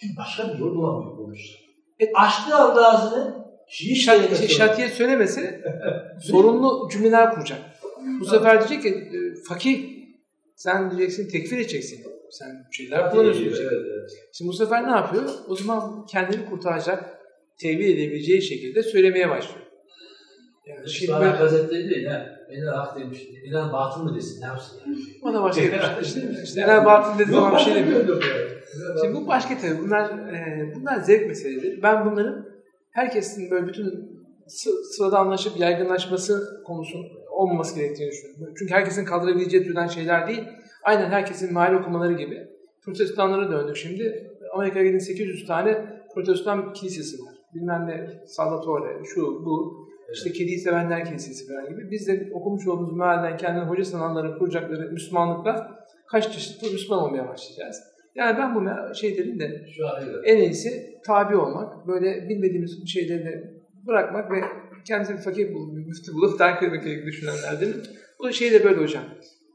Çünkü başka bir yol bulamıyor bu işler. E, açtığı anda ağzını şiir Şat, şey, şatiye söylemese sorunlu cümleler kuracak. Bu sefer diyecek ki e, fakih sen diyeceksin tekfir edeceksin. Sen şeyler kullanıyorsun. Evet, diyecek. evet. Şimdi bu sefer ne yapıyor? O zaman kendini kurtaracak, tevil edebileceği şekilde söylemeye başlıyor. Yani şimdi böyle, Hazretleri değil ha. Beni hak demiş. İnan batıl mı desin? Ne yapsın yani? o da başka bir şey. İşte, Enel Batıl dediği zaman bir şey demiyor. Şimdi bu başka tabii. Bunlar, e, bunlar zevk meseleleri. Ben bunların herkesin böyle bütün sı- sırada anlaşıp yaygınlaşması konusu olmaması gerektiğini düşünüyorum. Çünkü herkesin kaldırabileceği türden şeyler değil. Aynen herkesin mahalle okumaları gibi. Protestanlara döndük şimdi. Amerika'ya gidin 800 tane protestan kilisesi var. Bilmem ne Salvatore, şu, bu. İşte kediyi sevenler kilisesi falan gibi. Biz de okumuş olduğumuz mealden kendini hoca sananların kuracakları Müslümanlıkla kaç çeşitli Müslüman olmaya başlayacağız. Yani ben bu me- şeylerin de en iyisi tabi olmak, böyle bilmediğimiz şeyleri de bırakmak ve kendisi bir fakir bulup, bir müftü bulup terk etmek gerektiğini düşünenlerden. Bu şey de böyle hocam.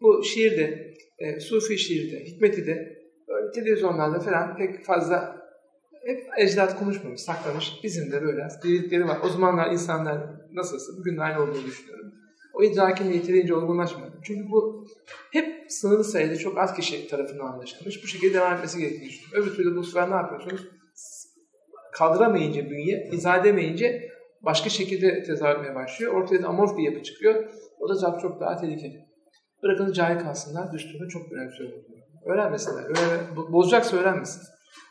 Bu şiirde, e, Sufi şiirde, hikmeti de böyle televizyonlarda falan pek fazla hep ecdat konuşmamış, saklamış. Bizim de böyle bildikleri var. O zamanlar insanlar nasılsa bugün aynı olduğunu düşünüyorum. O idrakin yeterince olgunlaşmadı. Çünkü bu hep sınırlı sayıda çok az kişi tarafından anlaşılmış. Bu şekilde devam etmesi gerektiğini düşünüyorum. Öbür türlü bu sefer ne yapıyorsunuz? Kaldıramayınca bünye, izah edemeyince başka şekilde tezahür etmeye başlıyor. Ortaya da amorf bir yapı çıkıyor. O da zaten çok daha tehlikeli. Bırakın cahil kalsınlar, düsturunu çok önemsiyor. Öğrenmesinler. Öğren, bo- bozacaksa öğrenmesin.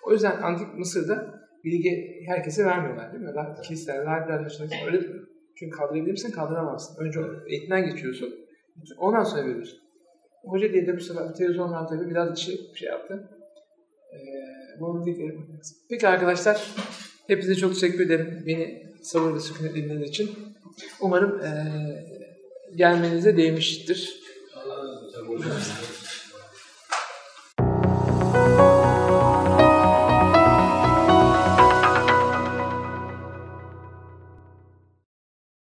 O yüzden Antik Mısır'da bilgi herkese vermiyorlar değil mi? Kiliseler, rahipler dışında öyle değil mi? Çünkü kaldırabilir misin, kaldıramazsın. Önce eğitimden geçiyorsun. Ondan sonra veriyorsun. Hoca diye de bu sefer televizyonlarda tabii biraz işi şey yaptı. Ee, bunu dikkat. Peki arkadaşlar, hepinize çok teşekkür ederim. Beni sabır ve sükunet dinlediğiniz için. Umarım ee, gelmenize değmiştir. Allah razı olsun.